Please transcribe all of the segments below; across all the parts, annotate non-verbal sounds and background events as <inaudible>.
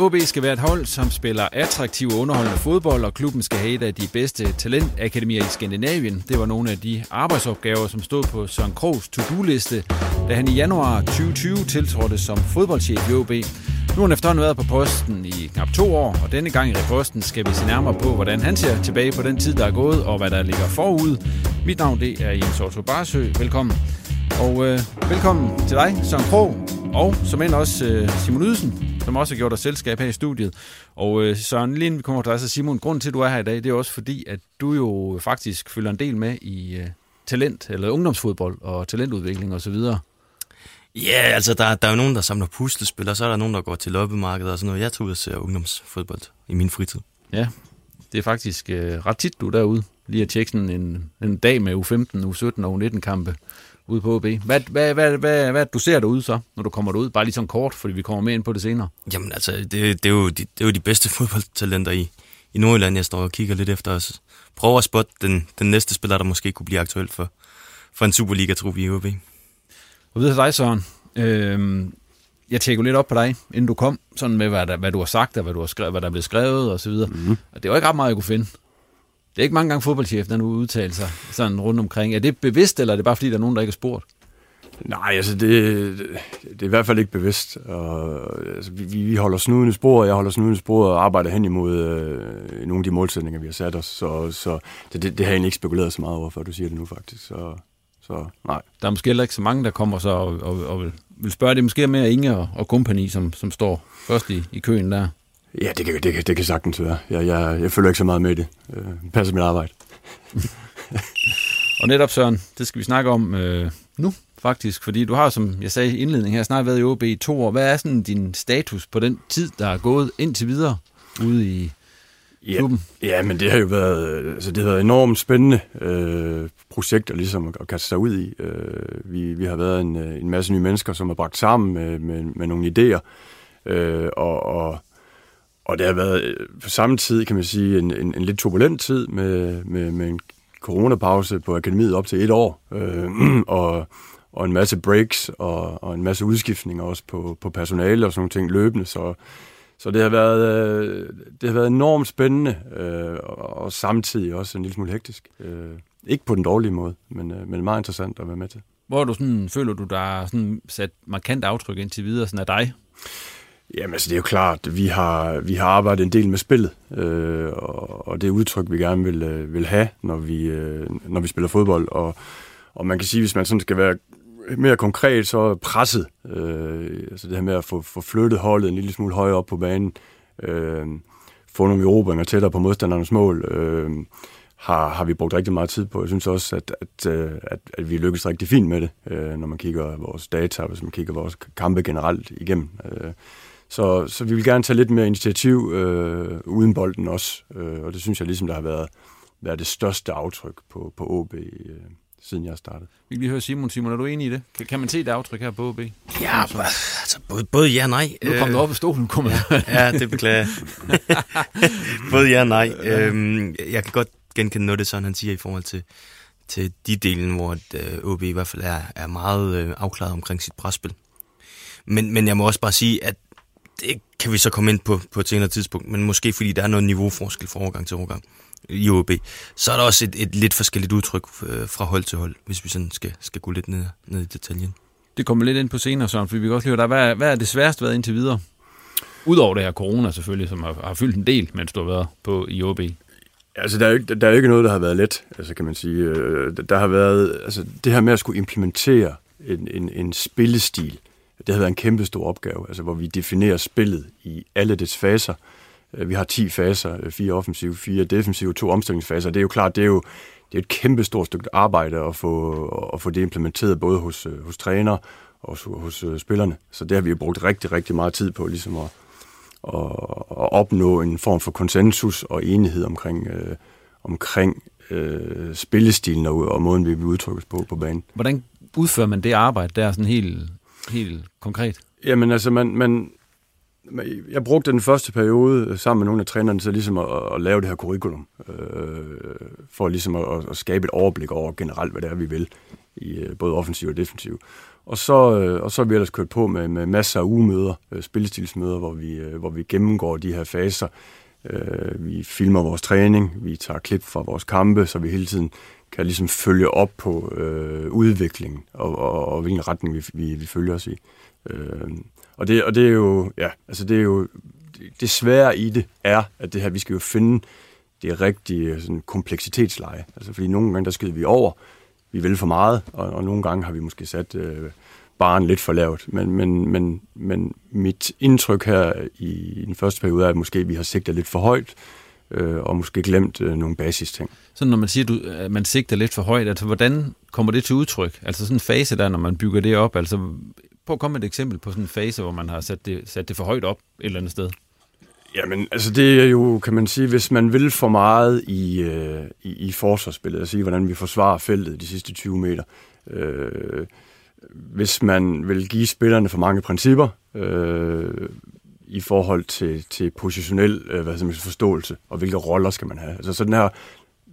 OB skal være et hold, som spiller attraktiv og underholdende fodbold, og klubben skal have et af de bedste talentakademier i Skandinavien. Det var nogle af de arbejdsopgaver, som stod på Søren Krogs to-do-liste, da han i januar 2020 tiltrådte som fodboldchef i OB. Nu har han efterhånden været på posten i knap to år, og denne gang i reposten skal vi se nærmere på, hvordan han ser tilbage på den tid, der er gået, og hvad der ligger forud. Mit navn det er Jens Otto Barsø. Velkommen. Og øh, velkommen til dig, Søren Krog, og som end også øh, Simon Ydelsen, som også har gjort os selskab her i studiet. Og øh, Søren, lige inden vi kommer til dig, så Simon, grunden til, at du er her i dag, det er også fordi, at du jo faktisk følger en del med i øh, talent, eller ungdomsfodbold og talentudvikling osv. Ja, yeah, altså der, der er jo nogen, der samler puslespil, og så er der nogen, der går til loppemarkedet og sådan noget. Jeg tager ud og ser ungdomsfodbold i min fritid. Ja, det er faktisk øh, ret tit, du er derude. Lige at tjekke sådan en, en dag med U15, U17 og U19 kampe ude på OB. Hvad, hvad, hvad, hvad, hvad du ser derude så, når du kommer derud? Bare lige sådan kort, fordi vi kommer med ind på det senere. Jamen altså, det, det, er, jo de, det er jo de bedste <laughs> fodboldtalenter i, i Nordjylland, jeg står og kigger lidt efter os. Prøver at spotte den, den næste spiller, der måske kunne blive aktuel for, for en Superliga-trup i OB. Og videre til dig, Søren. Øhm, jeg tjekker lidt op på dig, inden du kom, sådan med, hvad, der, hvad du har sagt, og hvad, du har skrevet, hvad der er blevet skrevet, og så videre. Mm. Og det var ikke ret meget, jeg kunne finde. Det er ikke mange gange fodboldchef, der nu udtaler sig sådan rundt omkring. Er det bevidst, eller er det bare fordi, der er nogen, der ikke har spurgt? Nej, altså det, det er i hvert fald ikke bevidst. Og, altså, vi, vi holder snuden i sporet, jeg holder snuden i sporet og arbejder hen imod øh, nogle af de målsætninger, vi har sat os. Så, så det, det, det har jeg egentlig ikke spekuleret så meget over, før du siger det nu faktisk. Så, så nej. Der er måske heller ikke så mange, der kommer så og, og, og vil, vil spørge. Det er måske mere Inge og, og kompagni, som, som står først i, i køen der. Ja, det kan, det, kan, det kan sagtens være. Jeg, jeg, jeg følger ikke så meget med det. Øh, passer mit arbejde. og netop, Søren, det skal vi snakke om øh, nu, faktisk. Fordi du har, som jeg sagde i indledningen her, snart været i OB i to år. Hvad er sådan din status på den tid, der er gået indtil videre ude i klubben? Ja, men det har jo været, altså det har været enormt spændende øh, projekter ligesom at kaste sig ud i. Øh, vi, vi har været en, en masse nye mennesker, som er bragt sammen med, med, med nogle idéer. Øh, og, og og det har været øh, på samme tid, kan man sige, en, en, en lidt turbulent tid med, med, med en coronapause på akademiet op til et år, øh, <clears throat> og, og en masse breaks og, og en masse udskiftninger også på, på personale og sådan nogle ting løbende, så, så det har været, øh, det har været enormt spændende, øh, og, og samtidig også en lille smule hektisk. Øh, ikke på den dårlige måde, men, øh, men meget interessant at være med til. Hvor du sådan, føler du, der er sådan sat markant aftryk indtil videre sådan af dig? Jamen altså, det er jo klart, vi har, vi har arbejdet en del med spillet, øh, og, og det udtryk, vi gerne vil, øh, vil have, når vi, øh, når vi spiller fodbold. Og, og man kan sige, hvis man sådan skal være mere konkret, så presset. Øh, altså det her med at få, få flyttet holdet en lille smule højere op på banen, øh, få nogle erobringer tættere på modstandernes mål, øh, har, har vi brugt rigtig meget tid på. Jeg synes også, at, at, øh, at, at vi lykkes rigtig fint med det, øh, når man kigger vores data, hvis man kigger vores kampe generelt igennem. Øh, så, så vi vil gerne tage lidt mere initiativ øh, uden bolden også, øh, og det synes jeg ligesom, der har været, været det største aftryk på, på OB øh, siden jeg startede. Vi kan lige høre Simon. Simon, er du enig i det? Kan, kan man se det aftryk her på OB? Ja, altså både, både ja og nej. Nu kom du op af stolen, man. ja, det beklager <laughs> Både ja og nej. Øhm, jeg kan godt genkende noget, det sådan han siger i forhold til, til de delen, hvor øh, OB i hvert fald er, er meget øh, afklaret omkring sit presspil. Men, men jeg må også bare sige, at det kan vi så komme ind på på et senere tidspunkt, men måske fordi der er noget niveauforskel fra overgang til overgang i OB, så er der også et, et lidt forskelligt udtryk øh, fra hold til hold, hvis vi sådan skal, skal gå lidt ned, ned i detaljen. Det kommer lidt ind på senere, Søren, fordi vi kan også lide, der, hvad, hvad er det sværeste været indtil videre? Udover det her corona selvfølgelig, som har, har fyldt en del, mens du har været på i OB. Altså, der er, jo ikke, der er jo ikke noget, der har været let, altså, kan man sige. Øh, der har været, altså, det her med at skulle implementere en, en, en spillestil, det har været en kæmpe stor opgave, altså, hvor vi definerer spillet i alle dets faser. Øh, vi har 10 faser, øh, fire offensive, fire defensive, to omstillingsfaser. Det er jo klart, det er jo, det er et kæmpe stort stykke arbejde at få, at få det implementeret, både hos, øh, hos træner og hos, hos spillerne. Så det har vi jo brugt rigtig, rigtig meget tid på, ligesom at, at opnå en form for konsensus og enighed omkring, øh, omkring øh, spillestilen og, og måden, vi vil udtrykkes på på banen. Hvordan udfører man det arbejde der sådan helt, helt konkret? Jamen altså, man, man, jeg brugte den første periode sammen med nogle af trænerne til ligesom at, at lave det her curriculum, øh, for ligesom at, at skabe et overblik over generelt, hvad det er, vi vil, i øh, både offensiv og defensiv. Og så, øh, og så har vi ellers kørt på med, med masser af ugemøder, øh, spillestilsmøder, hvor vi, øh, hvor vi gennemgår de her faser. Øh, vi filmer vores træning, vi tager klip fra vores kampe, så vi hele tiden kan ligesom følge op på øh, udviklingen og, og, og hvilken retning vi, vi, vi følger os i. Øh, og, det, og det er jo, ja, altså det er jo, det svære i det er, at det her, vi skal jo finde det rigtige sådan, kompleksitetsleje. Altså fordi nogle gange, der skider vi over, vi vil for meget, og, og nogle gange har vi måske sat øh, baren lidt for lavt. Men, men, men, men mit indtryk her i den første periode er, at måske vi har sigtet lidt for højt, øh, og måske glemt øh, nogle basisting. Så når man siger, du, at man sigter lidt for højt, altså hvordan kommer det til udtryk? Altså sådan en fase der, når man bygger det op, altså prøv at komme med et eksempel på sådan en fase, hvor man har sat det, sat det for højt op et eller andet sted. Jamen, altså det er jo, kan man sige, hvis man vil for meget i, øh, i, i forsvarsspillet, at sige, hvordan vi forsvarer feltet de sidste 20 meter. Øh, hvis man vil give spillerne for mange principper øh, i forhold til, til positionel øh, hvad man, forståelse, og hvilke roller skal man have. Altså så den her,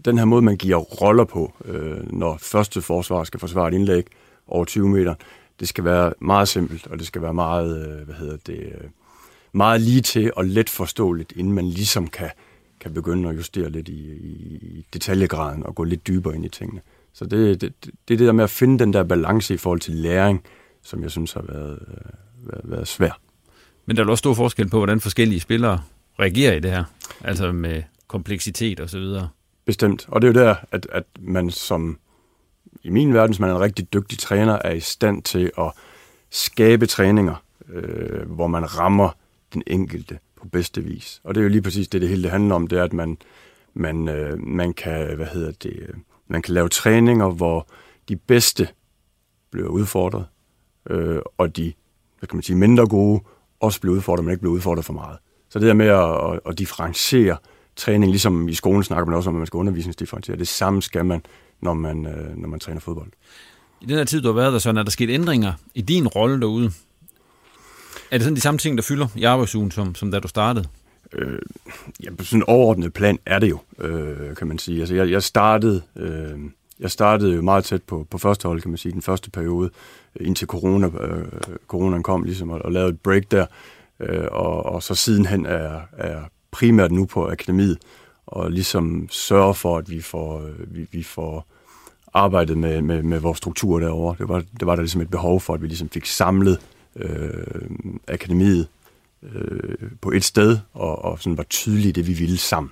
den her måde, man giver roller på, øh, når første forsvar skal forsvare et indlæg over 20 meter, det skal være meget simpelt, og det skal være meget, øh, hvad hedder det, øh, meget lige til og let forståeligt, inden man ligesom kan, kan begynde at justere lidt i, i detaljegraden og gå lidt dybere ind i tingene. Så det, det, det er det der med at finde den der balance i forhold til læring, som jeg synes har været, øh, været, været svært. Men der er også stor forskel på, hvordan forskellige spillere reagerer i det her, altså med kompleksitet og så videre. Bestemt, og det er jo der, at, at man som, i min verden, som man er en rigtig dygtig træner, er i stand til at skabe træninger, øh, hvor man rammer den enkelte på bedste vis. Og det er jo lige præcis det, det hele det handler om, det er, at man, man, øh, man kan, hvad hedder det, øh, man kan lave træninger, hvor de bedste bliver udfordret, øh, og de, hvad kan man sige, mindre gode også bliver udfordret, men ikke bliver udfordret for meget. Så det der med at, at, at differentiere træning, ligesom i skolen snakker man også om, at man skal undervisningsdifferentiere, det samme skal man, når man, øh, når man træner fodbold. I den her tid, du har været der, så er der sket ændringer i din rolle derude. Er det sådan de samme ting, der fylder i arbejdsugen, som, som da du startede? Øh, ja, på sådan en overordnet plan er det jo, øh, kan man sige. Altså, jeg, jeg startede... Øh, jeg startede jo meget tæt på, på første hold, kan man sige, den første periode, øh, indtil corona, øh, coronaen kom, ligesom, og, og lavede et break der. Øh, og, og så sidenhen er, er primært nu på akademiet, og ligesom sørge for, at vi får, øh, vi, vi får arbejdet med, med, med vores struktur derovre. Det var, det var der ligesom et behov for, at vi ligesom fik samlet øh, akademiet øh, på et sted, og, og sådan var tydeligt det, vi ville sammen.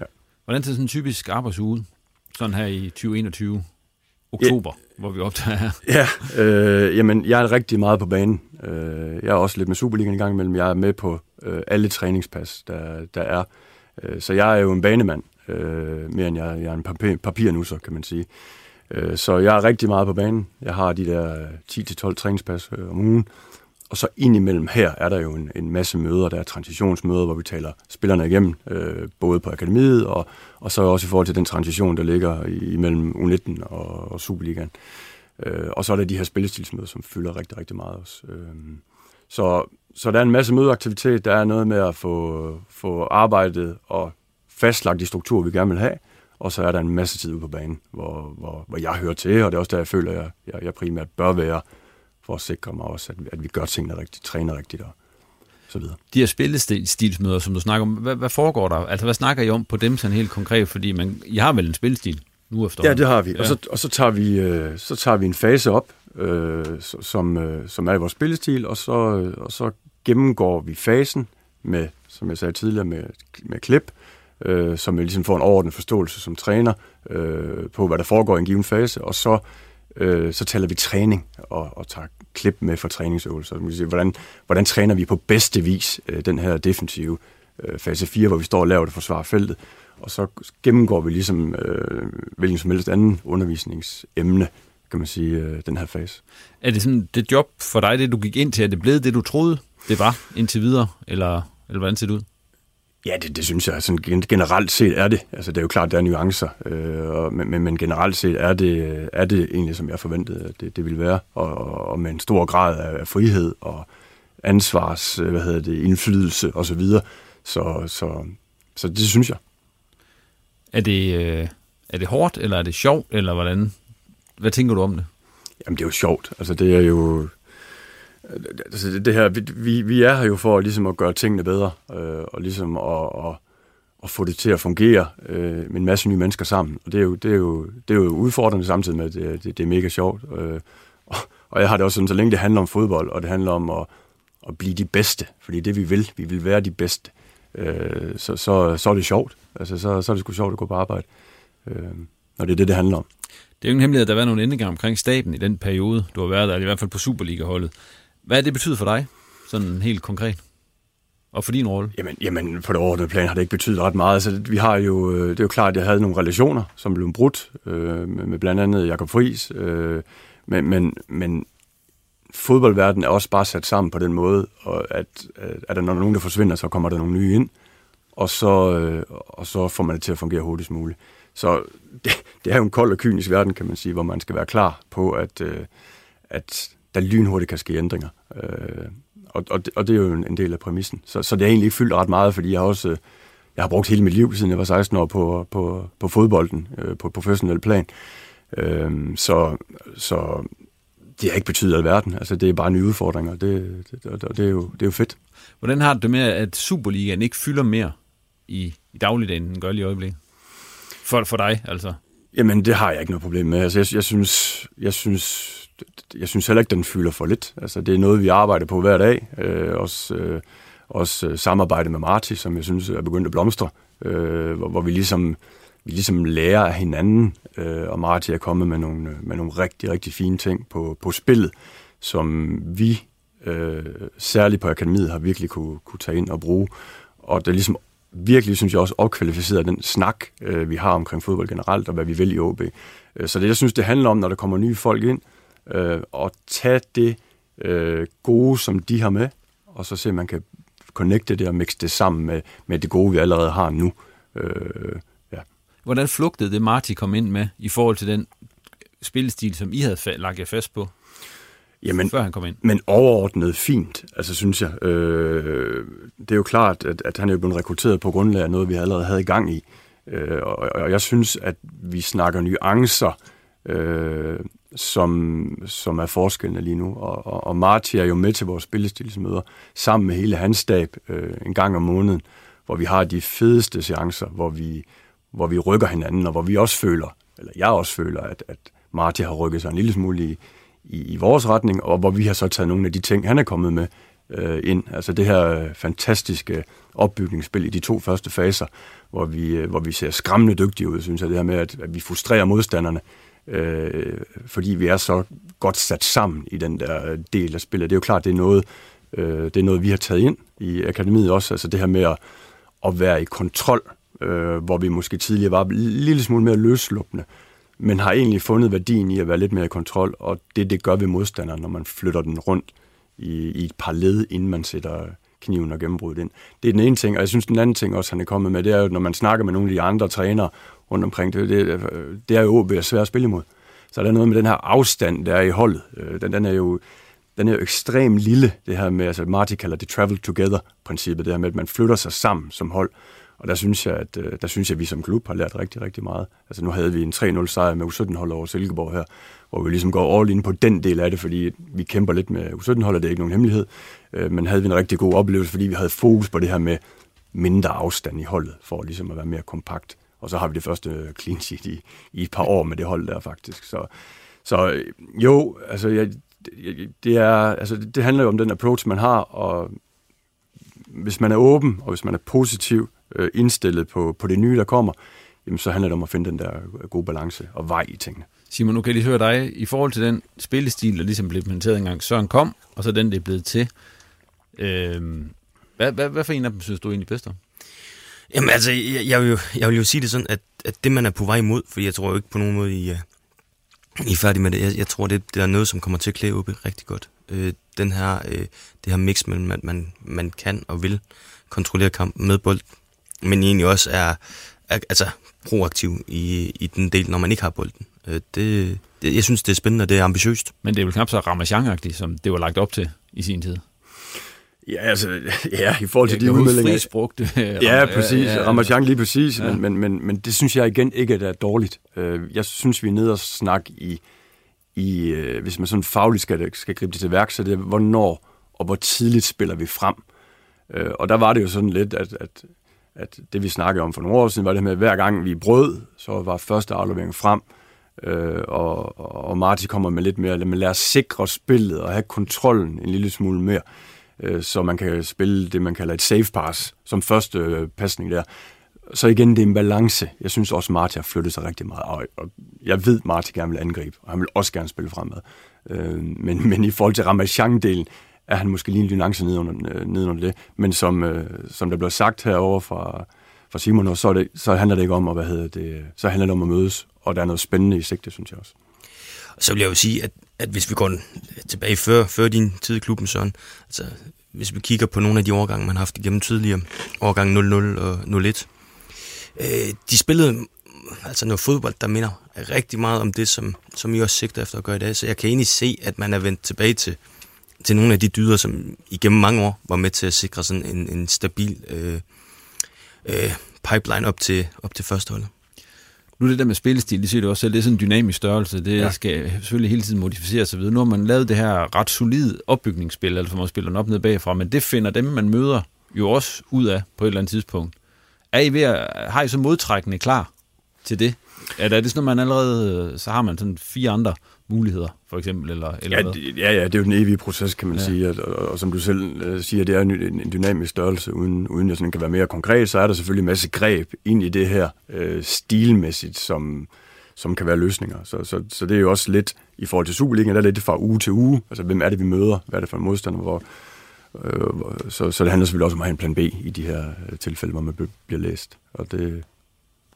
Ja. Hvordan ser sådan en typisk arbejdsuge sådan her i 2021? Oktober, ja. hvor vi optager her. Ja, øh, jamen, jeg er rigtig meget på banen. Øh, jeg er også lidt med Superligaen i gang imellem. Jeg er med på øh, alle træningspas, der, der er. Øh, så jeg er jo en banemand. øh, mere end jeg, jeg er en papir, papirnusser, kan man sige. Øh, så jeg er rigtig meget på banen. Jeg har de der 10-12 træningspas øh, om ugen, og så indimellem her er der jo en, en masse møder, der er transitionsmøder, hvor vi taler spillerne igennem, øh, både på akademiet, og, og så også i forhold til den transition, der ligger imellem U19 og, og Superligaen. Øh, og så er der de her spillestilsmøder, som fylder rigtig, rigtig meget også. Øh, så, så der er en masse mødeaktivitet, der er noget med at få, få arbejdet og fastlagt de strukturer, vi gerne vil have, og så er der en masse tid ude på banen, hvor, hvor, hvor jeg hører til, og det er også der, jeg føler, at jeg, jeg, jeg primært bør være, for at sikre mig også, at, at vi gør tingene rigtigt, træner rigtigt og så videre. De her spillestilsmøder, som du snakker om, hvad, hvad foregår der? Altså, hvad snakker I om på dem sådan helt konkret? Fordi man, I har vel en spillestil nu efter Ja, det har vi. Ja. Og, så, og så, tager vi, øh, så tager vi en fase op, øh, som, øh, som er i vores spillestil, og så, øh, og så gennemgår vi fasen med, som jeg sagde tidligere, med, med klip, øh, som vi ligesom får en overordnet forståelse som træner øh, på, hvad der foregår i en given fase, og så øh, så taler vi træning og, og tager klip med for træningsøvelser. Man sige, hvordan, hvordan træner vi på bedste vis øh, den her defensive øh, fase 4, hvor vi står og laver det forsvar feltet, og så gennemgår vi ligesom øh, hvilken som helst anden undervisningsemne, kan man sige, øh, den her fase. Er det sådan det job for dig, det du gik ind til, er det blevet det, du troede, det var indtil videre, eller, eller hvordan ser det ud? Ja, det, det synes jeg. Sådan generelt set er det. Altså, det er jo klart, der er nuancer, øh, og, men, men generelt set er det, er det egentlig, som jeg forventede, at det, det ville være. Og, og med en stor grad af frihed og ansvars, hvad hedder det, indflydelse osv. Så, videre. så, så, så det synes jeg. Er det, øh, er det hårdt, eller er det sjovt, eller hvordan? Hvad tænker du om det? Jamen, det er jo sjovt. Altså, det er jo altså det, det her, vi, vi er her jo for ligesom at gøre tingene bedre, øh, og ligesom at, at, at få det til at fungere øh, med en masse nye mennesker sammen. Og det er jo, det er jo, det er jo udfordrende samtidig med, at det, det, det er mega sjovt. Øh, og, og jeg har det også sådan, så længe det handler om fodbold, og det handler om at, at blive de bedste, fordi det vi vil, vi vil være de bedste, øh, så, så, så er det sjovt. Altså, så, så er det sgu sjovt at gå på arbejde, øh, når det er det, det handler om. Det er jo ingen hemmelighed, at der har været nogle ændringer omkring staben i den periode, du har været der, i hvert fald på Superliga-holdet. Hvad det betyder for dig, sådan helt konkret? Og for din rolle? Jamen, jamen på det overordnede plan har det ikke betydet ret meget. Altså, vi har jo, øh, det er jo klart, at jeg havde nogle relationer, som blev brudt, øh, med, med blandt andet Jakob Friis. Øh, men, men, men fodboldverdenen er også bare sat sammen på den måde, og at, at, at der, når nogen der forsvinder, så kommer der nogle nye ind, og så, øh, og så får man det til at fungere hurtigst muligt. Så <laughs> det, det er jo en kold og kynisk verden, kan man sige, hvor man skal være klar på, at, øh, at der lynhurtigt kan ske ændringer. Øh, og, og, det, og det er jo en, en del af præmissen. Så, så det er egentlig ikke fyldt ret meget, fordi jeg har også jeg har brugt hele mit liv, siden jeg var 16 år, på, på, på fodbolden, øh, på et professionelt plan. Øh, så, så det har ikke betydet alverden. Altså, det er bare nye udfordringer, det, det, det, det, er, jo, det er jo fedt. Hvordan har du det med, at Superligaen ikke fylder mere i, i dagligdagen, end den gør lige i øjeblikket? For, for dig, altså? Jamen, det har jeg ikke noget problem med. Altså, jeg, jeg, synes, jeg synes, jeg synes heller ikke, den fylder for lidt. Altså, det er noget, vi arbejder på hver dag. Øh, også øh, også øh, samarbejde med Marti, som jeg synes er begyndt at blomstre, øh, hvor, hvor vi ligesom vi ligesom lærer af hinanden, øh, og Marti er kommet med nogle, med nogle rigtig, rigtig fine ting på, på spillet, som vi, øh, særligt på akademiet, har virkelig kunne, kunne tage ind og bruge. Og det er ligesom virkelig, synes jeg også, opkvalificeret den snak, øh, vi har omkring fodbold generelt, og hvad vi vil i OB. Øh, så det, jeg synes, det handler om, når der kommer nye folk ind, øh, og tage det øh, gode, som de har med, og så se, om man kan connecte det og mixe det sammen med, med det gode, vi allerede har nu. Øh, ja. Hvordan flugtede det, Marti kom ind med, i forhold til den spillestil, som I havde lagt jer fast på? Jamen, før han kom ind. Men overordnet fint, altså synes jeg. Øh, det er jo klart, at, at han er blevet rekrutteret på grundlag af noget, vi allerede havde i gang i. Øh, og, og jeg synes, at vi snakker nuancer, øh, som, som er forskellene lige nu. Og, og, og Marti er jo med til vores spillestilsmøder, sammen med hele hans stab, øh, en gang om måneden, hvor vi har de fedeste seancer, hvor vi, hvor vi rykker hinanden, og hvor vi også føler, eller jeg også føler, at, at Marti har rykket sig en lille smule i, i, i vores retning, og hvor vi har så taget nogle af de ting, han er kommet med øh, ind. Altså det her øh, fantastiske opbygningsspil i de to første faser, hvor vi, øh, hvor vi ser skræmmende dygtige ud, synes jeg. Det her med, at, at vi frustrerer modstanderne, øh, fordi vi er så godt sat sammen i den der øh, del af spillet. Det er jo klart, det er noget, øh, det er noget vi har taget ind i akademiet også, altså det her med at, at være i kontrol øh, hvor vi måske tidligere var en lille smule mere løsluppende, men har egentlig fundet værdien i at være lidt mere i kontrol, og det, det gør vi modstanderen, når man flytter den rundt i, i et par led, inden man sætter kniven og gennembruddet ind. Det er den ene ting, og jeg synes, den anden ting også, han er kommet med, det er jo, når man snakker med nogle af de andre trænere rundt omkring, det, det, det er jo OB svært at spille imod. Så der er noget med den her afstand, der er i holdet. Øh, den, den er jo den er jo ekstremt lille, det her med, altså Marty kalder det travel together-princippet, det her med, at man flytter sig sammen som hold. Og der synes jeg, at, øh, der synes jeg, at vi som klub har lært rigtig, rigtig meget. Altså nu havde vi en 3-0 sejr med U17-hold over Silkeborg her, hvor vi ligesom går all in på den del af det, fordi vi kæmper lidt med U17-holdet, det er ikke nogen hemmelighed. Øh, men havde vi en rigtig god oplevelse, fordi vi havde fokus på det her med mindre afstand i holdet, for ligesom at være mere kompakt. Og så har vi det første clean sheet i, i et par år med det hold der faktisk. Så, så øh, jo, altså jeg, det, er, altså det handler jo om den approach, man har, og hvis man er åben, og hvis man er positiv øh, indstillet på, på det nye, der kommer, jamen så handler det om at finde den der gode balance og vej i tingene. Simon, nu kan jeg lige høre dig. I forhold til den spillestil, der ligesom blev implementeret engang, Søren kom, og så den, det er blevet til. Øh, hvad, hvad, hvad for en af dem synes du egentlig bedst om? Jamen altså, jeg, jeg, vil jo, jeg vil jo sige det sådan, at, at det man er på vej imod, for jeg tror jo ikke på nogen måde, I, øh, I er færdige med det. Jeg, jeg tror, det, det er noget, som kommer til at klæde OB rigtig godt. Øh, den her, øh, det her mix mellem, at man, man kan og vil kontrollere kampen med bold, men egentlig også er, er altså, proaktiv i, i den del, når man ikke har bolden. Øh, det, det, jeg synes, det er spændende, og det er ambitiøst. Men det er vel knap så ramachan som det var lagt op til i sin tid. Ja, altså, <laughs> ja, i forhold til de udmeldinger. Frisprugt. ja, præcis. Ja, ja, Ramachan lige præcis. Ja. Men, men, men, men det synes jeg igen ikke er dårligt. Øh, jeg synes, vi er nede og snakke i, i øh, hvis man sådan fagligt skal, skal gribe det til værk, så det er, hvornår og hvor tidligt spiller vi frem. Øh, og der var det jo sådan lidt, at, at, at det vi snakkede om for nogle år siden, var det med, at hver gang vi brød, så var første aflevering frem, og, og Marti kommer med lidt mere, lad os sikre spillet og have kontrollen en lille smule mere øh, Øh, så man kan spille det, man kalder et safe pass som første øh, pasning der. Så igen, det er en balance. Jeg synes også, Marti har flyttet sig rigtig meget. Og, jeg ved, Marti gerne vil angribe, og han vil også gerne spille fremad. Øh, men, men i forhold til Ramachan-delen, er han måske lige en nuance nedenunder, nedenunder det. Men som, som der blev sagt herover fra, fra Simon, så, det, så handler det ikke om at, hvad hedder det, så handler det om at mødes, og der er noget spændende i sigte, synes jeg også. Så vil jeg jo sige, at at hvis vi går tilbage før, før din tid i klubben, Søren, altså hvis vi kigger på nogle af de årgange, man har haft igennem tidligere, årgang 00 og 01, øh, de spillede altså noget fodbold, der minder rigtig meget om det, som, som I også sigter efter at gøre i dag. Så jeg kan egentlig se, at man er vendt tilbage til, til nogle af de dyder, som igennem mange år var med til at sikre sådan en, en stabil øh, øh, pipeline op til, op til førsteholdet. Nu det der med spillestil, det siger du også selv, det er sådan en dynamisk størrelse. Det ja. skal selvfølgelig hele tiden modificeres osv. Nu har man lavet det her ret solid opbygningsspil, altså man spiller den op ned bagfra, men det finder dem, man møder, jo også ud af på et eller andet tidspunkt. Er I ved at, har I så modtrækkende klar til det? Er det sådan, at man allerede, så har man sådan fire andre muligheder, for eksempel? Eller, eller ja, ja, ja, det er jo den evige proces, kan man ja. sige. Og, og, og som du selv uh, siger, det er en, en dynamisk størrelse, uden, uden at sådan kan være mere konkret, så er der selvfølgelig en masse greb ind i det her uh, stilmæssigt, som, som kan være løsninger. Så, så, så det er jo også lidt, i forhold til Superligaen, der er lidt fra uge til uge. Altså, hvem er det, vi møder? Hvad er det for en modstander? Hvor, uh, så, så det handler selvfølgelig også om at have en plan B i de her tilfælde, hvor man bliver læst. Og det,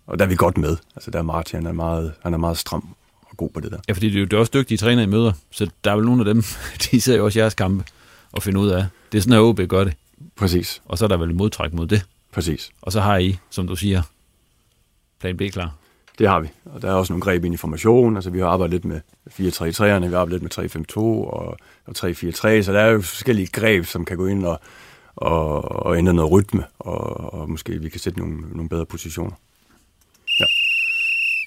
og der er vi godt med. Altså der er Martin, han er meget, han er meget stram og god på det der. Ja, fordi det er jo også dygtige træner i møder, så der er vel nogle af dem, <laughs> de ser jo også jeres kampe og finder ud af, det er sådan, at OB gør det. Præcis. Og så er der vel modtræk mod det. Præcis. Og så har I, som du siger, plan B klar. Det har vi, og der er også nogle greb ind i formation. Altså, vi har arbejdet lidt med 4-3-3'erne, vi har arbejdet lidt med 3-5-2 og, og 3-4-3, så der er jo forskellige greb, som kan gå ind og, og, og ændre noget rytme, og, og måske vi kan sætte nogle, nogle bedre positioner. Ja.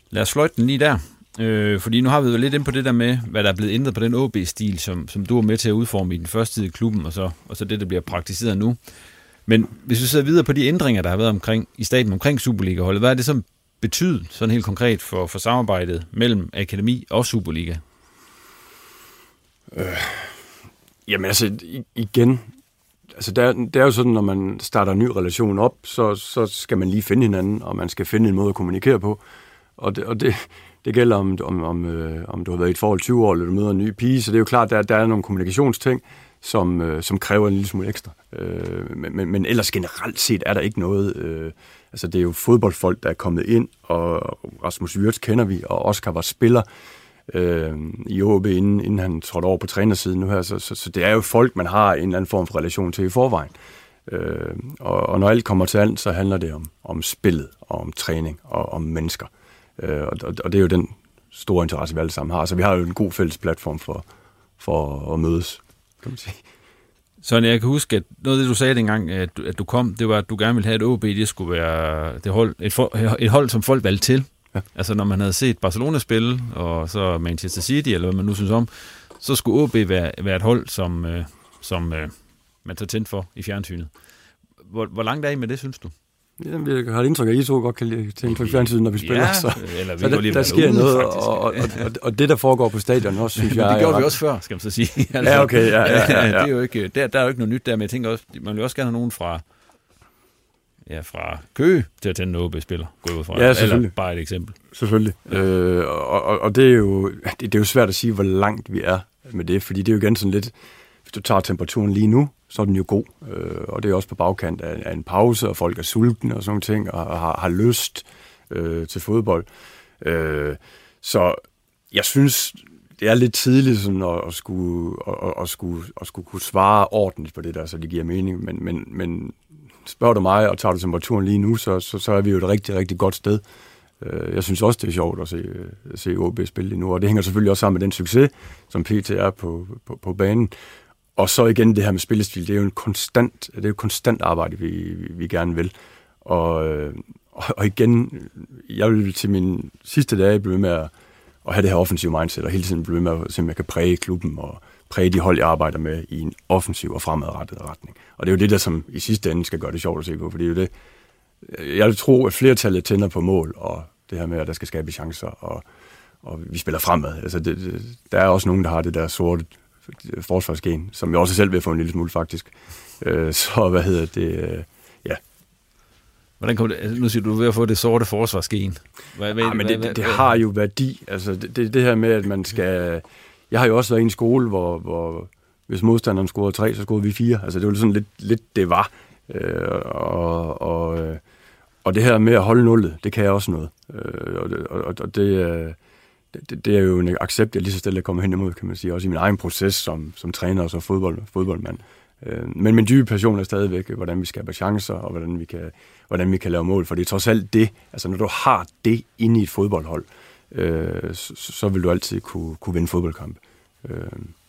Lad os fløjte den lige der. Øh, fordi nu har vi jo lidt ind på det der med, hvad der er blevet ændret på den OB-stil, som, som du var med til at udforme i den første tid i klubben, og så, og så det, der bliver praktiseret nu. Men hvis vi ser videre på de ændringer, der har været omkring i staten omkring Superliga-holdet, hvad er det som betyder sådan helt konkret for, for samarbejdet mellem Akademi og Superliga? Øh, jamen altså, igen, altså det, er, det er jo sådan, når man starter en ny relation op, så, så skal man lige finde hinanden, og man skal finde en måde at kommunikere på. Og det, og det, det gælder om, om, om, øh, om du har været i et forhold 20 år, eller du møder en ny pige, så det er jo klart, der, der er nogle kommunikationsting, som, øh, som kræver en lille smule ekstra. Øh, men, men, men ellers generelt set er der ikke noget... Øh, altså det er jo fodboldfolk, der er kommet ind, og Rasmus Wirtz kender vi, og Oscar var spiller øh, i OB, inden, inden han trådte over på trænersiden nu her. Så, så, så det er jo folk, man har en eller anden form for relation til i forvejen. Øh, og, og når alt kommer til alt, så handler det om, om spillet, og om træning, og om mennesker. Øh, og, og det er jo den store interesse, vi alle sammen har. Så vi har jo en god fælles platform for, for at mødes, kan man sige. Så jeg kan huske, at noget af det, du sagde dengang, at du, at du kom, det var, at du gerne ville have, at OB det skulle være det hold, et, for, et hold, som folk valgte til. Ja. Altså når man havde set Barcelona spille, og så Manchester City, eller hvad man nu synes om, så skulle OB være, være et hold, som, øh, som øh, man tager tændt for i fjernsynet. Hvor, hvor langt er I med det, synes du? Jamen, jeg har et indtryk af, at I to godt kan lide på fjernsynet, når vi spiller. Ja, så eller vi så der, lige der sker ude, noget, faktisk. og, og, og, og, det, der foregår på stadion også, synes <laughs> jeg... det gjorde vi ret- også før, skal man så sige. <laughs> Ja, okay, ja, <laughs> ja, ja, ja. det er jo ikke, der, der er jo ikke noget nyt der, men jeg tænker også, man vil også gerne have nogen fra, ja, fra Køge til at tænde en OB-spiller, gå jeg ud fra. Ja, Eller bare et eksempel. Selvfølgelig. Øh, og, og, og det er jo det, det er jo svært at sige, hvor langt vi er med det, fordi det er jo igen sådan lidt, hvis du tager temperaturen lige nu, så er den jo god. Øh, og det er også på bagkant af, af en pause, og folk er sultne og sådan nogle ting, og, og har, har lyst øh, til fodbold. Øh, så jeg synes, det er lidt tidligt sådan at, at, skulle, at, at, skulle, at skulle kunne svare ordentligt på det der, så det giver mening. Men, men, men spørger du mig, og tager du temperaturen lige nu, så, så, så er vi jo et rigtig, rigtig godt sted. Øh, jeg synes også, det er sjovt at se, at se OB spille lige nu, og det hænger selvfølgelig også sammen med den succes, som PT er på, på, på banen. Og så igen det her med spillestil, det er jo en konstant, det er jo konstant arbejde, vi, vi, gerne vil. Og, øh, og, igen, jeg vil til min sidste dage blive ved med at, at have det her offensive mindset, og hele tiden blive ved med at se, om jeg kan præge klubben og præge de hold, jeg arbejder med i en offensiv og fremadrettet retning. Og det er jo det, der som i sidste ende skal gøre det sjovt at se på, for det er jo det, øh, jeg vil tro, at flertallet tænder på mål, og det her med, at der skal skabe chancer, og, og vi spiller fremad. Altså, det, det, der er også nogen, der har det der sorte forsvarsgen, som jeg også selv vil få en lille smule, faktisk. Øh, <laughs> så hvad hedder det? Øh, ja. Hvordan kommer det, altså, nu siger du, du er ved at få det sorte forsvarsgen. Hvad, hvad, Ja, men hvad- det, det, det hvad- har jo værdi. Altså, det, det, det her med, at man skal... Jeg har jo også været i en skole, hvor, hvor hvis modstanderen scorede tre, så scorede vi fire. Altså, det var sådan lidt, lidt det var. Øh, og, og, øh, og det her med at holde nullet, det kan jeg også noget. Øh, og, det, og, og det, øh, det, det er jo en accept, jeg lige så stille kommer hen imod, kan man sige. Også i min egen proces som, som træner og som fodbold, fodboldmand. Øh, men min dybe passion er stadigvæk, hvordan vi skaber chancer, og hvordan vi, kan, hvordan vi kan lave mål. For det er trods alt det, altså når du har det inde i et fodboldhold, øh, så, så vil du altid kunne, kunne vinde fodboldkamp. Øh,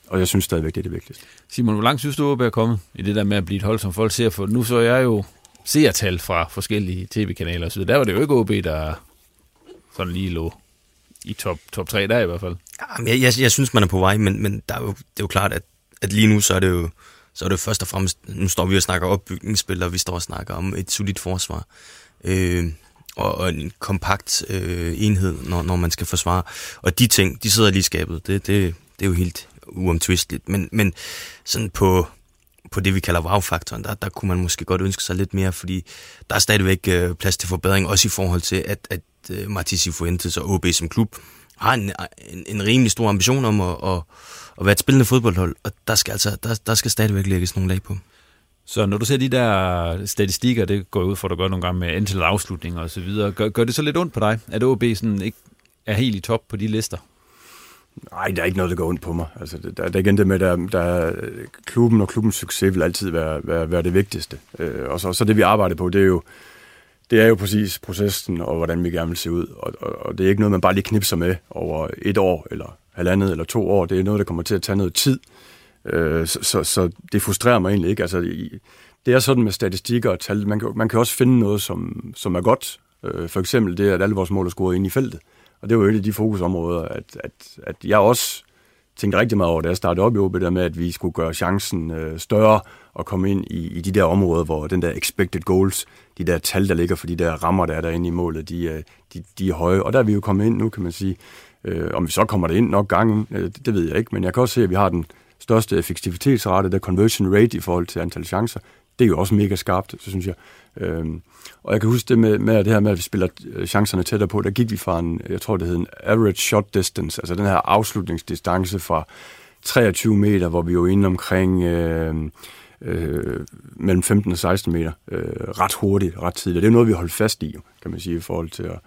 og jeg synes stadigvæk, det er det vigtigste. Simon, hvor langt synes du, at er kommet i det der med at blive et hold, som folk ser for? Nu så jeg jo seertal fra forskellige tv-kanaler osv. Der var det jo ikke OB, der sådan lige lå i top, top 3 der i hvert fald. Jamen, Jeg, jeg, jeg synes, man er på vej, men, men der er jo, det er jo klart, at, at lige nu, så er det jo så er det jo først og fremmest, nu står vi og snakker opbygningsspil, og vi står og snakker om et solidt forsvar. Øh, og, og en kompakt øh, enhed, når, når man skal forsvare. Og de ting, de sidder lige i skabet. Det, det, det er jo helt uomtvisteligt. Men, men sådan på, på det, vi kalder wow-faktoren, der, der kunne man måske godt ønske sig lidt mere, fordi der er stadigvæk øh, plads til forbedring, også i forhold til, at, at øh, Martisi Fuentes og OB som klub har en, en, en rimelig stor ambition om at, at, at være et spillende fodboldhold, og der skal, altså, der, der skal stadigvæk lægges nogle lag på. Så når du ser de der statistikker, det går ud for, at du gør nogle gange med antal afslutninger og så videre, gør, gør det så lidt ondt på dig, at OB sådan ikke er helt i top på de lister? Nej, der er ikke noget, der går ondt på mig. Altså, der, der er igen det med, der, der er- klubben og klubbens succes vil altid være, være, være det vigtigste. Øh, og så, så det, vi arbejder på, det er jo det er jo præcis processen, og hvordan vi gerne vil se ud. Og, og, og det er ikke noget, man bare lige knipser med over et år, eller halvandet, eller to år. Det er noget, der kommer til at tage noget tid. Øh, så, så, så det frustrerer mig egentlig ikke. Altså, det er sådan med statistikker og tal. Man kan, man kan også finde noget, som, som er godt. Øh, for eksempel det, at alle vores mål er scoret ind i feltet. Og det var jo et af de fokusområder, at, at, at jeg også tænkte rigtig meget over, da jeg startede op i OB, der med, at vi skulle gøre chancen øh, større og komme ind i, i de der områder, hvor den der expected goals, de der tal, der ligger for de der rammer, der er derinde i målet, de, øh, de, de er høje. Og der er vi jo kommet ind nu, kan man sige. Øh, om vi så kommer der ind nok gange, øh, det, det ved jeg ikke, men jeg kan også se, at vi har den største effektivitetsrate, der conversion rate i forhold til antal chancer. Det er jo også mega skarpt, så synes jeg. Øhm, og jeg kan huske det med, med det her med, at vi spiller øh, chancerne tættere på. Der gik vi fra en, jeg tror det hed en average shot distance, altså den her afslutningsdistance fra 23 meter, hvor vi jo inde omkring øh, øh, mellem 15 og 16 meter, øh, ret hurtigt, ret tidligt. Det er noget, vi holder holdt fast i, kan man sige, i forhold til at,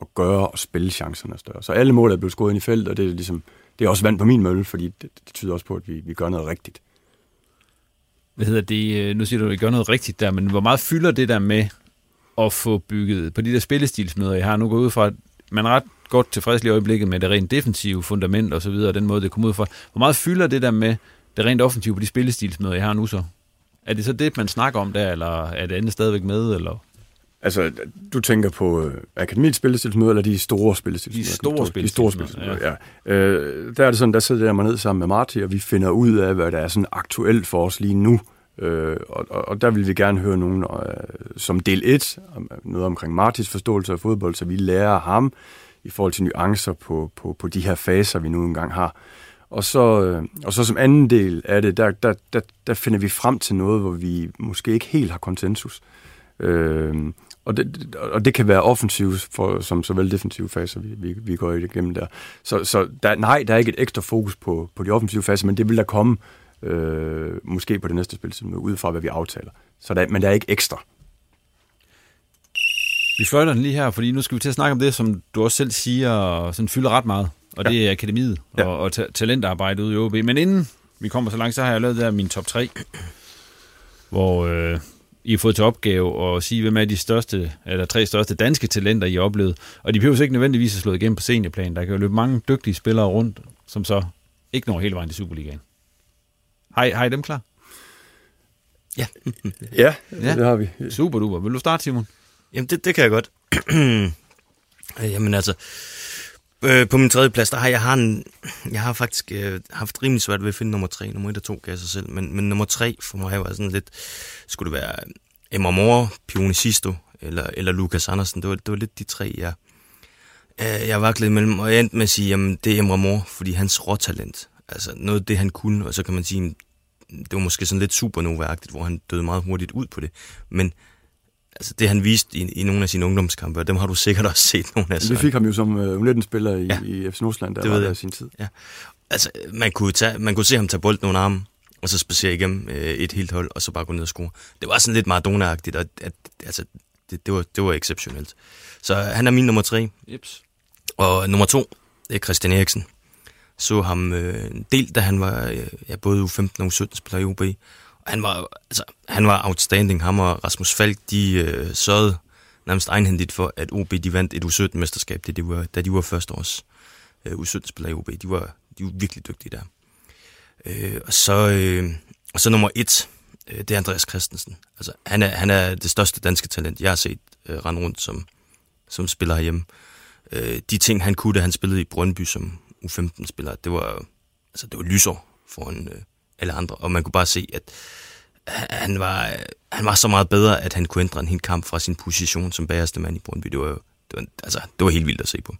at gøre og spille chancerne større. Så alle mål er blevet skåret ind i feltet, og det er, ligesom, det er også vand på min mølle, fordi det, det tyder også på, at vi, vi gør noget rigtigt. Hvad hedder det? Øh, nu siger du, at I gør noget rigtigt der, men hvor meget fylder det der med at få bygget på de der spillestilsmøder, I har nu gået ud fra, at man er ret godt tilfreds i øjeblikket med det rent defensive fundament og så videre, den måde, det kommer ud fra. Hvor meget fylder det der med det rent offensive på de spillestilsmøder, I har nu så? Er det så det, man snakker om der, eller er det andet stadigvæk med, eller? Altså, du tænker på øh, akademiets spillestilsmøder, eller de store spillestilsmøder? De store spillestilsmøder, De store spillestilsmøder, ja. ja. Øh, der er det sådan, der sidder jeg mig ned sammen med Marti, og vi finder ud af, hvad der er sådan aktuelt for os lige nu. Øh, og, og der vil vi gerne høre nogen øh, som del 1, noget omkring Martis forståelse af fodbold, så vi lærer ham i forhold til nuancer på, på, på de her faser, vi nu engang har. Og så, øh, og så som anden del af det, der, der, der, der finder vi frem til noget, hvor vi måske ikke helt har konsensus. Øh, og, det, og det kan være offensivt for, som såvel defensive faser, vi, vi, vi går igennem der. Så, så der, nej, der er ikke et ekstra fokus på, på de offensive faser, men det vil der komme øh, måske på det næste spil, ud fra hvad vi aftaler. Så der, men der er ikke ekstra. Vi fløjter den lige her, fordi nu skal vi til at snakke om det, som du også selv siger, sådan fylder ret meget, og ja. det er akademiet ja. og, og ta- talentarbejdet ude i OB. Men inden vi kommer så langt, så har jeg lavet der min top 3, hvor øh, I har fået til opgave at sige, hvem er de største, eller tre største danske talenter, I har oplevet. Og de behøver ikke nødvendigvis at slå igennem på seniorplan. Der kan jo løbe mange dygtige spillere rundt, som så ikke når hele vejen til Superligaen. Har har I dem klar? Ja. ja, ja, det har vi. Super duper. Vil du starte, Simon? Jamen, det, det kan jeg godt. <clears throat> Jamen altså, øh, på min tredje plads, der har jeg, har en, jeg har faktisk øh, haft rimelig svært ved at finde nummer tre. Nummer et og to kan jeg sig selv, men, men nummer tre for mig var sådan lidt, skulle det være Emma Moore, Pione Sisto eller, eller Lukas Andersen. Det var, det var lidt de tre, jeg, øh, jeg var lidt imellem. Og jeg endte med at sige, jamen det er Emma Moore, fordi hans råtalent, altså noget af det, han kunne, og så kan man sige, det var måske sådan lidt supernova hvor han døde meget hurtigt ud på det. Men altså det han viste i, i nogle af sine ungdomskampe, og dem har du sikkert også set nogle af. Vi fik ham jo som uh, U19-spiller i, ja. i FC Nordsjælland, der det var der i sin tid. Ja. Altså, man kunne, tage, man kunne se ham tage bolden under armen, og så spacere igennem øh, et helt hold, og så bare gå ned og score. Det var sådan lidt Maradona-agtigt, og at, altså, det, det, var, det var exceptionelt. Så han er min nummer tre. Jeps. Og nummer to, det er Christian Eriksen. Så ham øh, en del, da han var øh, ja, både U15 og U17 spiller i OB han var, altså, han var outstanding. Ham og Rasmus Falk, de øh, sørgede nærmest egenhændigt for, at OB de vandt et U17-mesterskab, det det var, da de var første års øh, U17-spillere i OB. De var, de var virkelig dygtige der. Øh, og, så, øh, og så nummer et, øh, det er Andreas Christensen. Altså, han, er, han er det største danske talent, jeg har set øh, rende rundt som, som spiller herhjemme. Øh, de ting, han kunne, da han spillede i Brøndby som U15-spiller, det var, altså, det var lysår foran, øh, alle andre, og man kunne bare se, at han var, han var så meget bedre, at han kunne ændre en hel kamp fra sin position som bagerste mand i Brøndby. Det var, det var, altså, det var helt vildt at se på.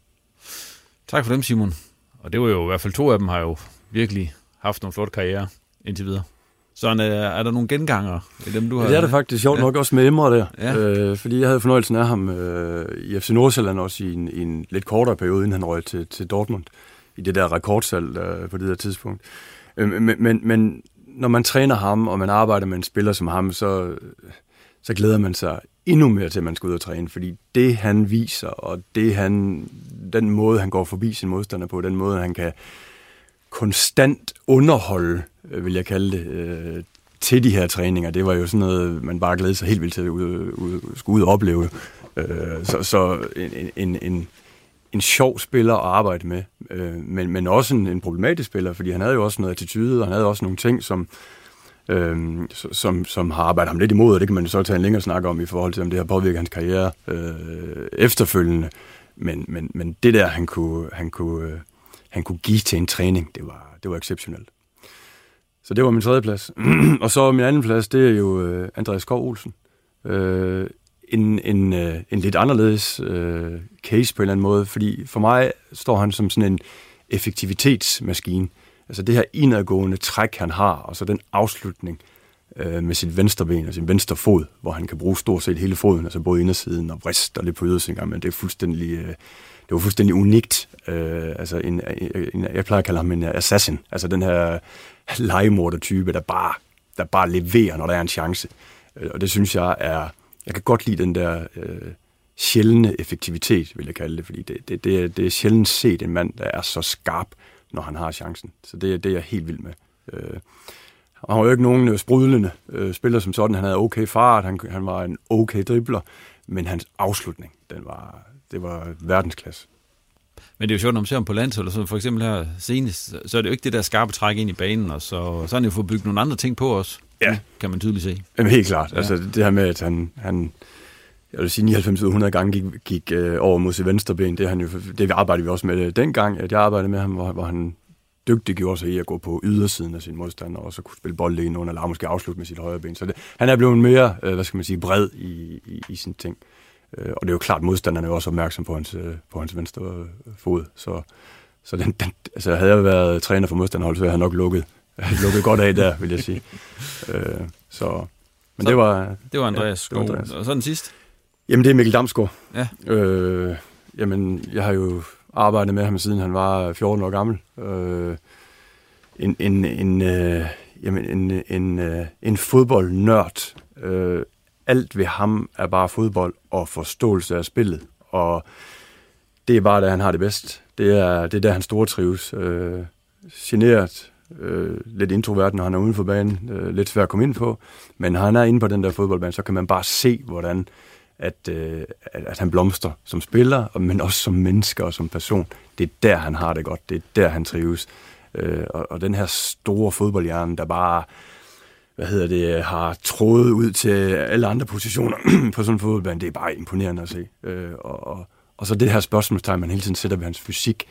Tak for dem, Simon. Og det var jo i hvert fald to af dem har jo virkelig haft nogle flotte karriere indtil videre. Så er, er der nogle genganger i dem, du har? Ja, det er det faktisk sjovt ja. nok også med Emre der. Ja. Øh, fordi jeg havde fornøjelsen af ham øh, i FC Nordsjælland også i en, i en lidt kortere periode, inden han røg til, til Dortmund. I det der rekordsalg øh, på det der tidspunkt. Øh, men, men, men når man træner ham, og man arbejder med en spiller som ham, så, så glæder man sig endnu mere til, at man skal ud og træne, fordi det han viser, og det han, den måde, han går forbi sin modstander på, den måde, han kan konstant underholde, øh, vil jeg kalde det, øh, til de her træninger, det var jo sådan noget, man bare glæder sig helt vildt til at ud, ud, skulle ud og opleve. Øh, så så en, en, en, en sjov spiller at arbejde med, øh, men, men også en, en problematisk spiller, fordi han havde jo også noget attitude, og han havde også nogle ting, som, øh, som, som har arbejdet ham lidt imod, og det kan man jo så tage en længere snak om i forhold til, om det har påvirket hans karriere øh, efterfølgende. Men, men, men det der, han kunne, han, kunne, øh, han kunne give til en træning, det var, det var exceptionelt. Så det var min tredje plads. <clears throat> og så min anden plads, det er jo øh, Andreas Skov Olsen. Øh, en, en, øh, en lidt anderledes øh, case på en eller anden måde, fordi for mig står han som sådan en effektivitetsmaskine. Altså det her indadgående træk, han har, og så den afslutning øh, med sit venstre ben og sin venstre fod, hvor han kan bruge stort set hele foden, altså både indersiden og vrist og lidt på ydersiden, men det er fuldstændig, øh, det var fuldstændig unikt. Øh, altså en, en, jeg plejer at kalde ham en assassin. Altså den her legemorder-type, der bare, der bare leverer, når der er en chance. Øh, og det synes jeg er... Jeg kan godt lide den der øh, sjældne effektivitet, vil jeg kalde det, fordi det, det, det, er, det er sjældent set en mand, der er så skarp, når han har chancen. Så det, det er jeg helt vild med. Øh, han var jo ikke nogen øh, sprudlende øh, spiller som sådan. Han havde okay fart, han, han var en okay dribler, men hans afslutning, den var, det var verdensklasse. Men det er jo sjovt, når man ser ham på landsholdet, så for eksempel her senest, så er det jo ikke det der skarpe træk ind i banen, og så, så har han jo fået bygget nogle andre ting på os. Ja. Kan man tydeligt se. Jamen helt klart. Ja. Altså det her med, at han, han jeg vil sige 99 100 gange gik, gik øh, over mod sit venstre ben, det, han jo, det arbejdede vi også med øh, dengang, at jeg arbejdede med ham, hvor, hvor han dygtig gjorde sig i at gå på ydersiden af sin modstander, og så kunne spille bold ind under, eller måske afslutte med sit højre ben. Så det, han er blevet mere, øh, hvad skal man sige, bred i, i, i sin ting. Øh, og det er jo klart, modstanderne er også opmærksom på hans, øh, på hans venstre øh, fod. Så, så den, den, altså, havde jeg været træner for modstanderhold, så havde jeg nok lukket, <laughs> lukket godt af der, vil jeg sige. Øh, så, men så, det var... Det var Andreas, ja, Andreas. Og så den sidste? Jamen, det er Mikkel Damsgaard. Ja. Øh, jamen, jeg har jo arbejdet med ham, siden han var 14 år gammel. Øh, en, en, en, øh, jamen, en, en, øh, en fodboldnørd. Øh, alt ved ham er bare fodbold og forståelse af spillet. Og det er bare der, han har det bedst. Det er, det er der, han store trives. Øh, generet, øh, lidt introvert, når han er uden for banen. Øh, lidt svært at komme ind på. Men når han er inde på den der fodboldbane, så kan man bare se, hvordan at, øh, at, at han blomstrer som spiller, men også som menneske og som person. Det er der, han har det godt. Det er der, han trives. Øh, og, og den her store fodboldhjerne, der bare hvad hedder det, har trådet ud til alle andre positioner <clears throat> på sådan en fodboldbane, det er bare imponerende at se. Øh, og, og, og så det her spørgsmålstegn, man hele tiden sætter ved hans fysik.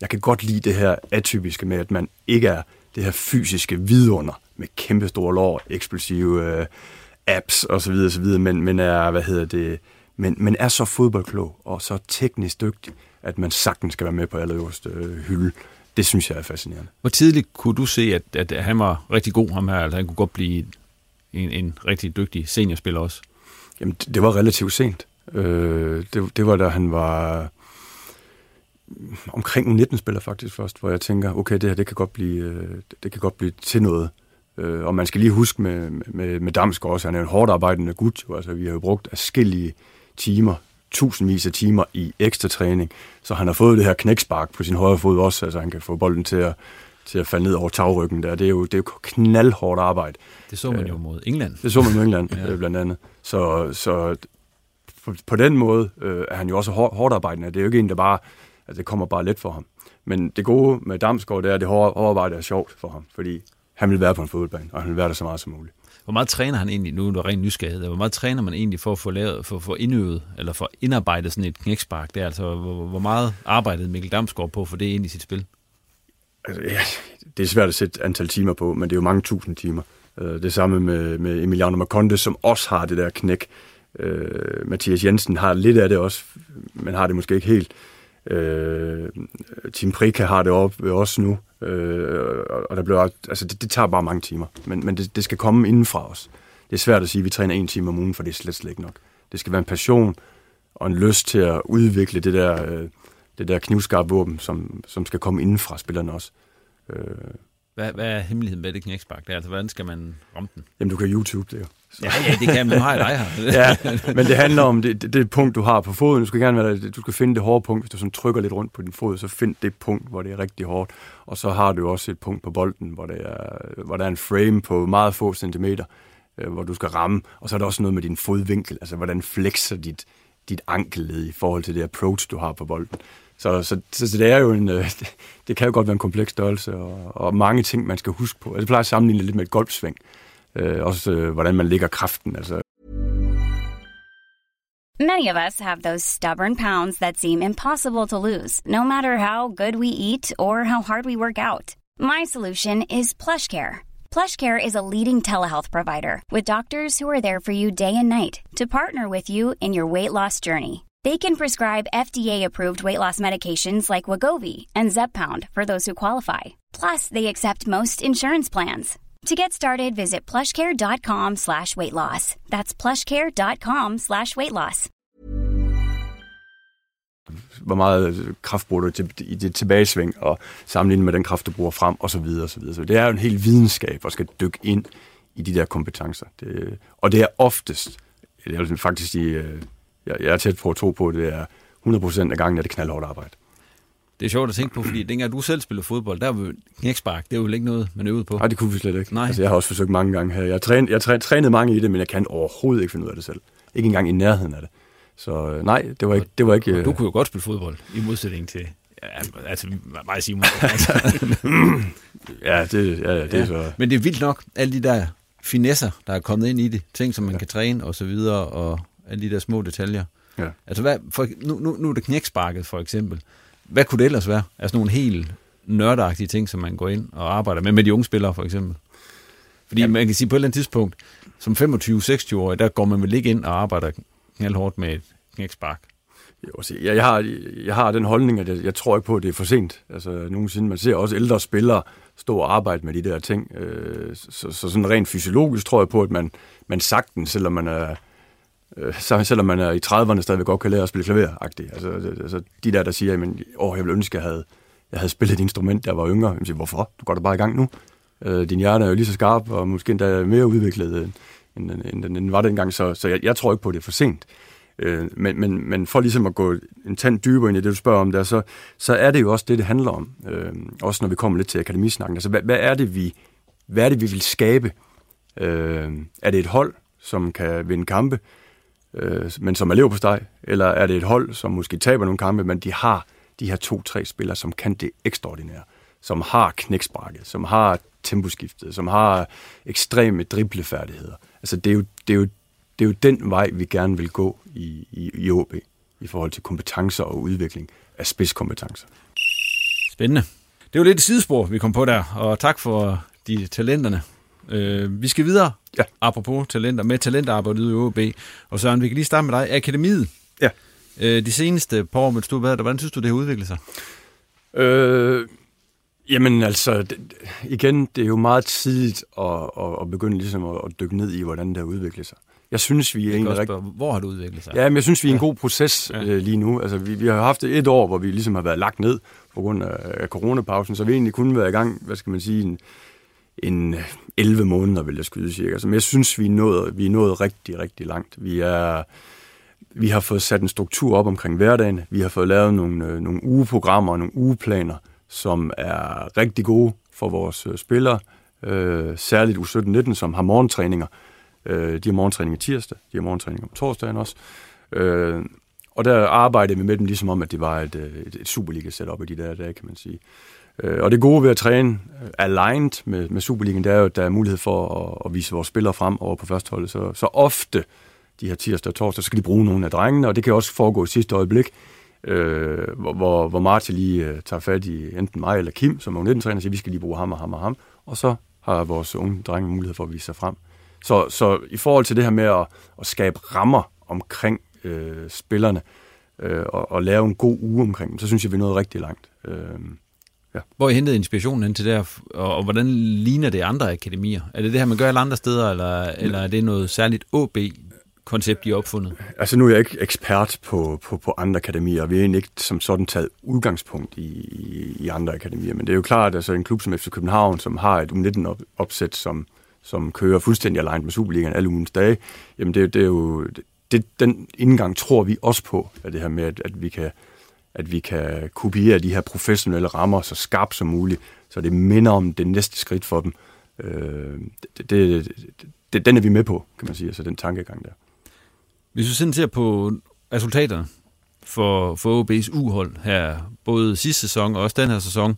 Jeg kan godt lide det her atypiske med, at man ikke er det her fysiske vidunder med kæmpe store lår, eksplosive øh, apps og så videre, så videre, men, men er, hvad hedder det, men, men er så fodboldklog og så teknisk dygtig, at man sagtens skal være med på allerøverste øh, hylde. Det synes jeg er fascinerende. Hvor tidligt kunne du se, at, at han var rigtig god, ham her, altså han kunne godt blive en, en rigtig dygtig seniorspiller også? Jamen, det var relativt sent. Øh, det, det var da han var omkring 19 spiller faktisk først, hvor jeg tænker, okay, det her det kan godt blive, øh, det kan godt blive til noget. Øh, og man skal lige huske med, med, med Damsgaard også, han er en hårdt arbejdende gut. Jo. Altså, vi har jo brugt afskillige timer, tusindvis af timer i ekstra træning. Så han har fået det her knækspark på sin højre fod også, altså han kan få bolden til at, til at falde ned over tagryggen der. Det er jo, det er jo knaldhårdt arbejde. Det så man jo mod England. Det så man mod England, <laughs> ja. Øh, blandt andet. Så, så på, på den måde øh, er han jo også hårdt arbejdende. Det er jo ikke en, der bare, altså det kommer bare let for ham. Men det gode med Damsgaard, det er, at det hårde, hårde arbejde er sjovt for ham, fordi han vil være på en fodboldbane, og han vil være der så meget som muligt. Hvor meget træner han egentlig, nu er du rent nysgerrighed, hvor meget træner man egentlig for at få, lavet, for, for indøvet, eller for indarbejdet sådan et knækspark der? Altså, hvor, hvor meget arbejdede Mikkel Damsgaard på for det ind i sit spil? Altså, ja, det er svært at sætte antal timer på, men det er jo mange tusind timer. Øh, det samme med, med Emiliano Marconde, som også har det der knæk. Uh, Mathias Jensen har lidt af det også, men har det måske ikke helt. Øh, Team Prika har det op, også nu. Øh, og der bliver, altså det, det tager bare mange timer, men, men det, det skal komme indenfra os. Det er svært at sige, at vi træner en time om ugen, for det er slet, slet ikke nok. Det skal være en passion og en lyst til at udvikle det der, øh, det der knivskarpe våben, som, som skal komme indenfra spillerne også. Øh, hvad, hvad er hemmeligheden med det knækspark? Altså, hvordan skal man ramme den? Jamen, du kan YouTube det jo. Ja, ja, det kan man. Nu har jeg dig her. <laughs> ja, men det handler om det, det, det, punkt, du har på foden. Du skal gerne være, du skal finde det hårde punkt. Hvis du sådan trykker lidt rundt på din fod, så find det punkt, hvor det er rigtig hårdt. Og så har du også et punkt på bolden, hvor, det er, hvor der er en frame på meget få centimeter, øh, hvor du skal ramme. Og så er der også noget med din fodvinkel, altså hvordan flexer dit, dit ankelled i forhold til det approach, du har på bolden. Så, så, så, det er jo en, øh, det, <laughs> det kan jo godt være en kompleks størrelse, og, og mange ting, man skal huske på. Jeg plejer at sammenligne lidt med et golfsving. Øh, også øh, hvordan man lægger kraften. Altså. Many of us have those stubborn pounds that seem impossible to lose, no matter how good we eat or how hard we work out. My solution is PlushCare. PlushCare is a leading telehealth provider with doctors who are there for you day and night to partner with you in your weight loss journey. They can prescribe FDA-approved weight loss medications like Wagovi and Zeppound for those who qualify. Plus, they accept most insurance plans. To get started, visit plushcare.com slash weight loss. That's plushcare.com slash weight loss. hvor meget øh, kraft bruger du til, i det tilbagesving, og sammenlignet med den kraft, du bruger frem, og så videre, og så videre. Så det er jo en hel videnskab, at skal dykke ind i de der kompetencer. Det, øh, og det er oftest, det er faktisk i øh, jeg, jeg er tæt på at tro på, at det er 100% af gangen, at det knaldhårdt arbejde. Det er sjovt at tænke på, fordi dengang du selv spiller fodbold, der var knækspark, det er jo ikke noget, man øvede på. Nej, det kunne vi slet ikke. Nej. Altså, jeg har også forsøgt mange gange her. Jeg trænet, jeg trænet mange i det, men jeg kan overhovedet ikke finde ud af det selv. Ikke engang i nærheden af det. Så øh, nej, det var ikke... Det var ikke du kunne jo godt spille fodbold, i modsætning til... Ja, altså, mig Simon. <laughs> Altså. ja, det, ja, det ja. er så... Men det er vildt nok, alle de der finesser, der er kommet ind i det. Ting, som man ja. kan træne og så videre, og alle de der små detaljer. Ja. Altså, hvad, for, nu, nu, nu er det knæksparket, for eksempel. Hvad kunne det ellers være? Altså nogle helt nørdagtige ting, som man går ind og arbejder med, med de unge spillere, for eksempel. Fordi ja. man kan sige, på et eller andet tidspunkt, som 25-26-årig, der går man vel ikke ind og arbejder knaldhårdt med et knækspark. Jeg, jeg, har, jeg har den holdning, at jeg, jeg tror ikke på, at det er for sent. Altså, nogensinde, man ser også ældre spillere stå og arbejde med de der ting. Øh, så, så sådan rent fysiologisk tror jeg på, at man, man sagtens, selvom man er, øh, selvom man er i 30'erne, stadigvæk godt kan lære at spille klaver -agtigt. Altså, altså, altså, de der, der siger, at åh, jeg ville ønske, at jeg havde, jeg havde spillet et instrument, der var yngre. Jeg siger, hvorfor? Du går da bare i gang nu. Øh, din hjerne er jo lige så skarp, og måske endda mere udviklet, øh, end, end, end, end den var dengang, så, så jeg, jeg tror ikke på, at det er for sent. Øh, men, men, men for ligesom at gå en tand dybere ind i det, du spørger om der, så, så er det jo også det, det handler om. Øh, også når vi kommer lidt til akademisnakken. Altså, hvad, hvad, er det, vi, hvad er det, vi vil skabe? Øh, er det et hold, som kan vinde kampe, øh, men som er lever på steg? Eller er det et hold, som måske taber nogle kampe, men de har de her to-tre spillere, som kan det ekstraordinære? Som har knæksparket, som har temposkiftet, som har ekstreme driblefærdigheder. Altså, det er jo, det er jo det er jo den vej, vi gerne vil gå i, i, i OB, i forhold til kompetencer og udvikling af spidskompetencer. Spændende. Det var lidt et sidespor, vi kom på der, og tak for de talenterne. Øh, vi skal videre, ja. apropos talenter, med talentarbejdet i OB. Og Søren, vi kan lige starte med dig. Akademiet. Ja. Øh, de seneste par år, mens du har været der, hvordan synes du, det har udviklet sig? Øh, Jamen altså, det, igen, det er jo meget tidligt at, at, at begynde ligesom at, at dykke ned i, hvordan det har udviklet sig. Jeg synes, vi er en rigtig... Hvor har det udviklet sig? Ja, men jeg synes, vi er i en god proces ja. øh, lige nu. Altså, vi, vi har haft et år, hvor vi ligesom har været lagt ned på grund af, af coronapausen, så vi egentlig kun været i gang, hvad skal man sige, en, en øh, 11 måneder, vil jeg skyde cirka. Så, men jeg synes, vi er, nået, vi er nået rigtig, rigtig langt. Vi er... Vi har fået sat en struktur op omkring hverdagen. Vi har fået lavet nogle, øh, nogle ugeprogrammer og nogle ugeplaner, som er rigtig gode for vores øh, spillere. Øh, særligt U17-19, som har morgentræninger. Øh, de har morgentræning tirsdag, de har morgentræning om torsdagen også. Øh, og der arbejdede vi med dem ligesom om, at det var et, et, et Superliga-setup i de der dage, kan man sige. Øh, og det gode ved at træne øh, aligned med, med Superligaen, det er jo, at der er mulighed for at, at vise vores spillere frem over på førsteholdet. Så, så ofte de her tirsdag og torsdag, så skal de bruge nogle af drengene, og det kan også foregå i sidste øjeblik øh, hvor, hvor Martin lige øh, tager fat i enten mig eller Kim, som er 19-træner, og siger, vi skal lige bruge ham og ham og ham, og så har vores unge drenge mulighed for at vise sig frem. Så, så i forhold til det her med at, at skabe rammer omkring øh, spillerne, øh, og, og lave en god uge omkring dem, så synes jeg, vi er nået rigtig langt. Øh, ja. Hvor I hentede inspirationen ind til det her, og, og hvordan ligner det andre akademier? Er det det her, man gør alle andre steder, eller, eller er det noget særligt OB, koncept, de har opfundet? Altså nu er jeg ikke ekspert på, på, på andre akademier, vi har egentlig ikke som sådan taget udgangspunkt i, i, i andre akademier, men det er jo klart, at altså en klub som FC København, som har et U19-opsæt, som, som kører fuldstændig alene med Superligaen alle ugens dage, jamen det, det er jo, det, den indgang tror vi også på, at det her med, at, at vi kan at vi kan kopiere de her professionelle rammer så skarpt som muligt, så det minder om det næste skridt for dem. Øh, det, det, det, den er vi med på, kan man sige, altså den tankegang der. Hvis du sådan ser på resultaterne for, for OB's uhold her, både sidste sæson og også den her sæson,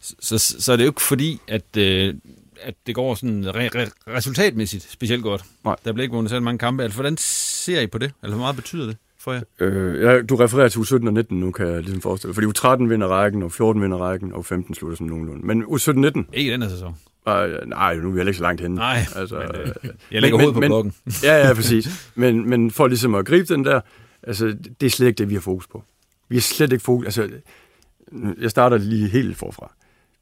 så, så er det jo ikke fordi, at, øh, at det går sådan re, re, resultatmæssigt specielt godt. Nej. Der bliver ikke vundet særlig mange kampe. Altså, hvordan ser I på det? Eller hvor meget betyder det for jer? Øh, ja, du refererer til U17 og 19 nu, kan jeg ligesom forestille. Fordi U13 vinder rækken, og 14 vinder rækken, og 15 slutter sådan nogenlunde. Men U17-19... Ikke i den her sæson. Uh, nej, nu er vi heller ikke så langt henne. Nej, altså, men, øh, jeg lægger hovedet på bloggen. <laughs> ja, ja, præcis. Men, men for ligesom at gribe den der, altså, det er slet ikke det, vi har fokus på. Vi har slet ikke fokus... Altså, jeg starter lige helt forfra.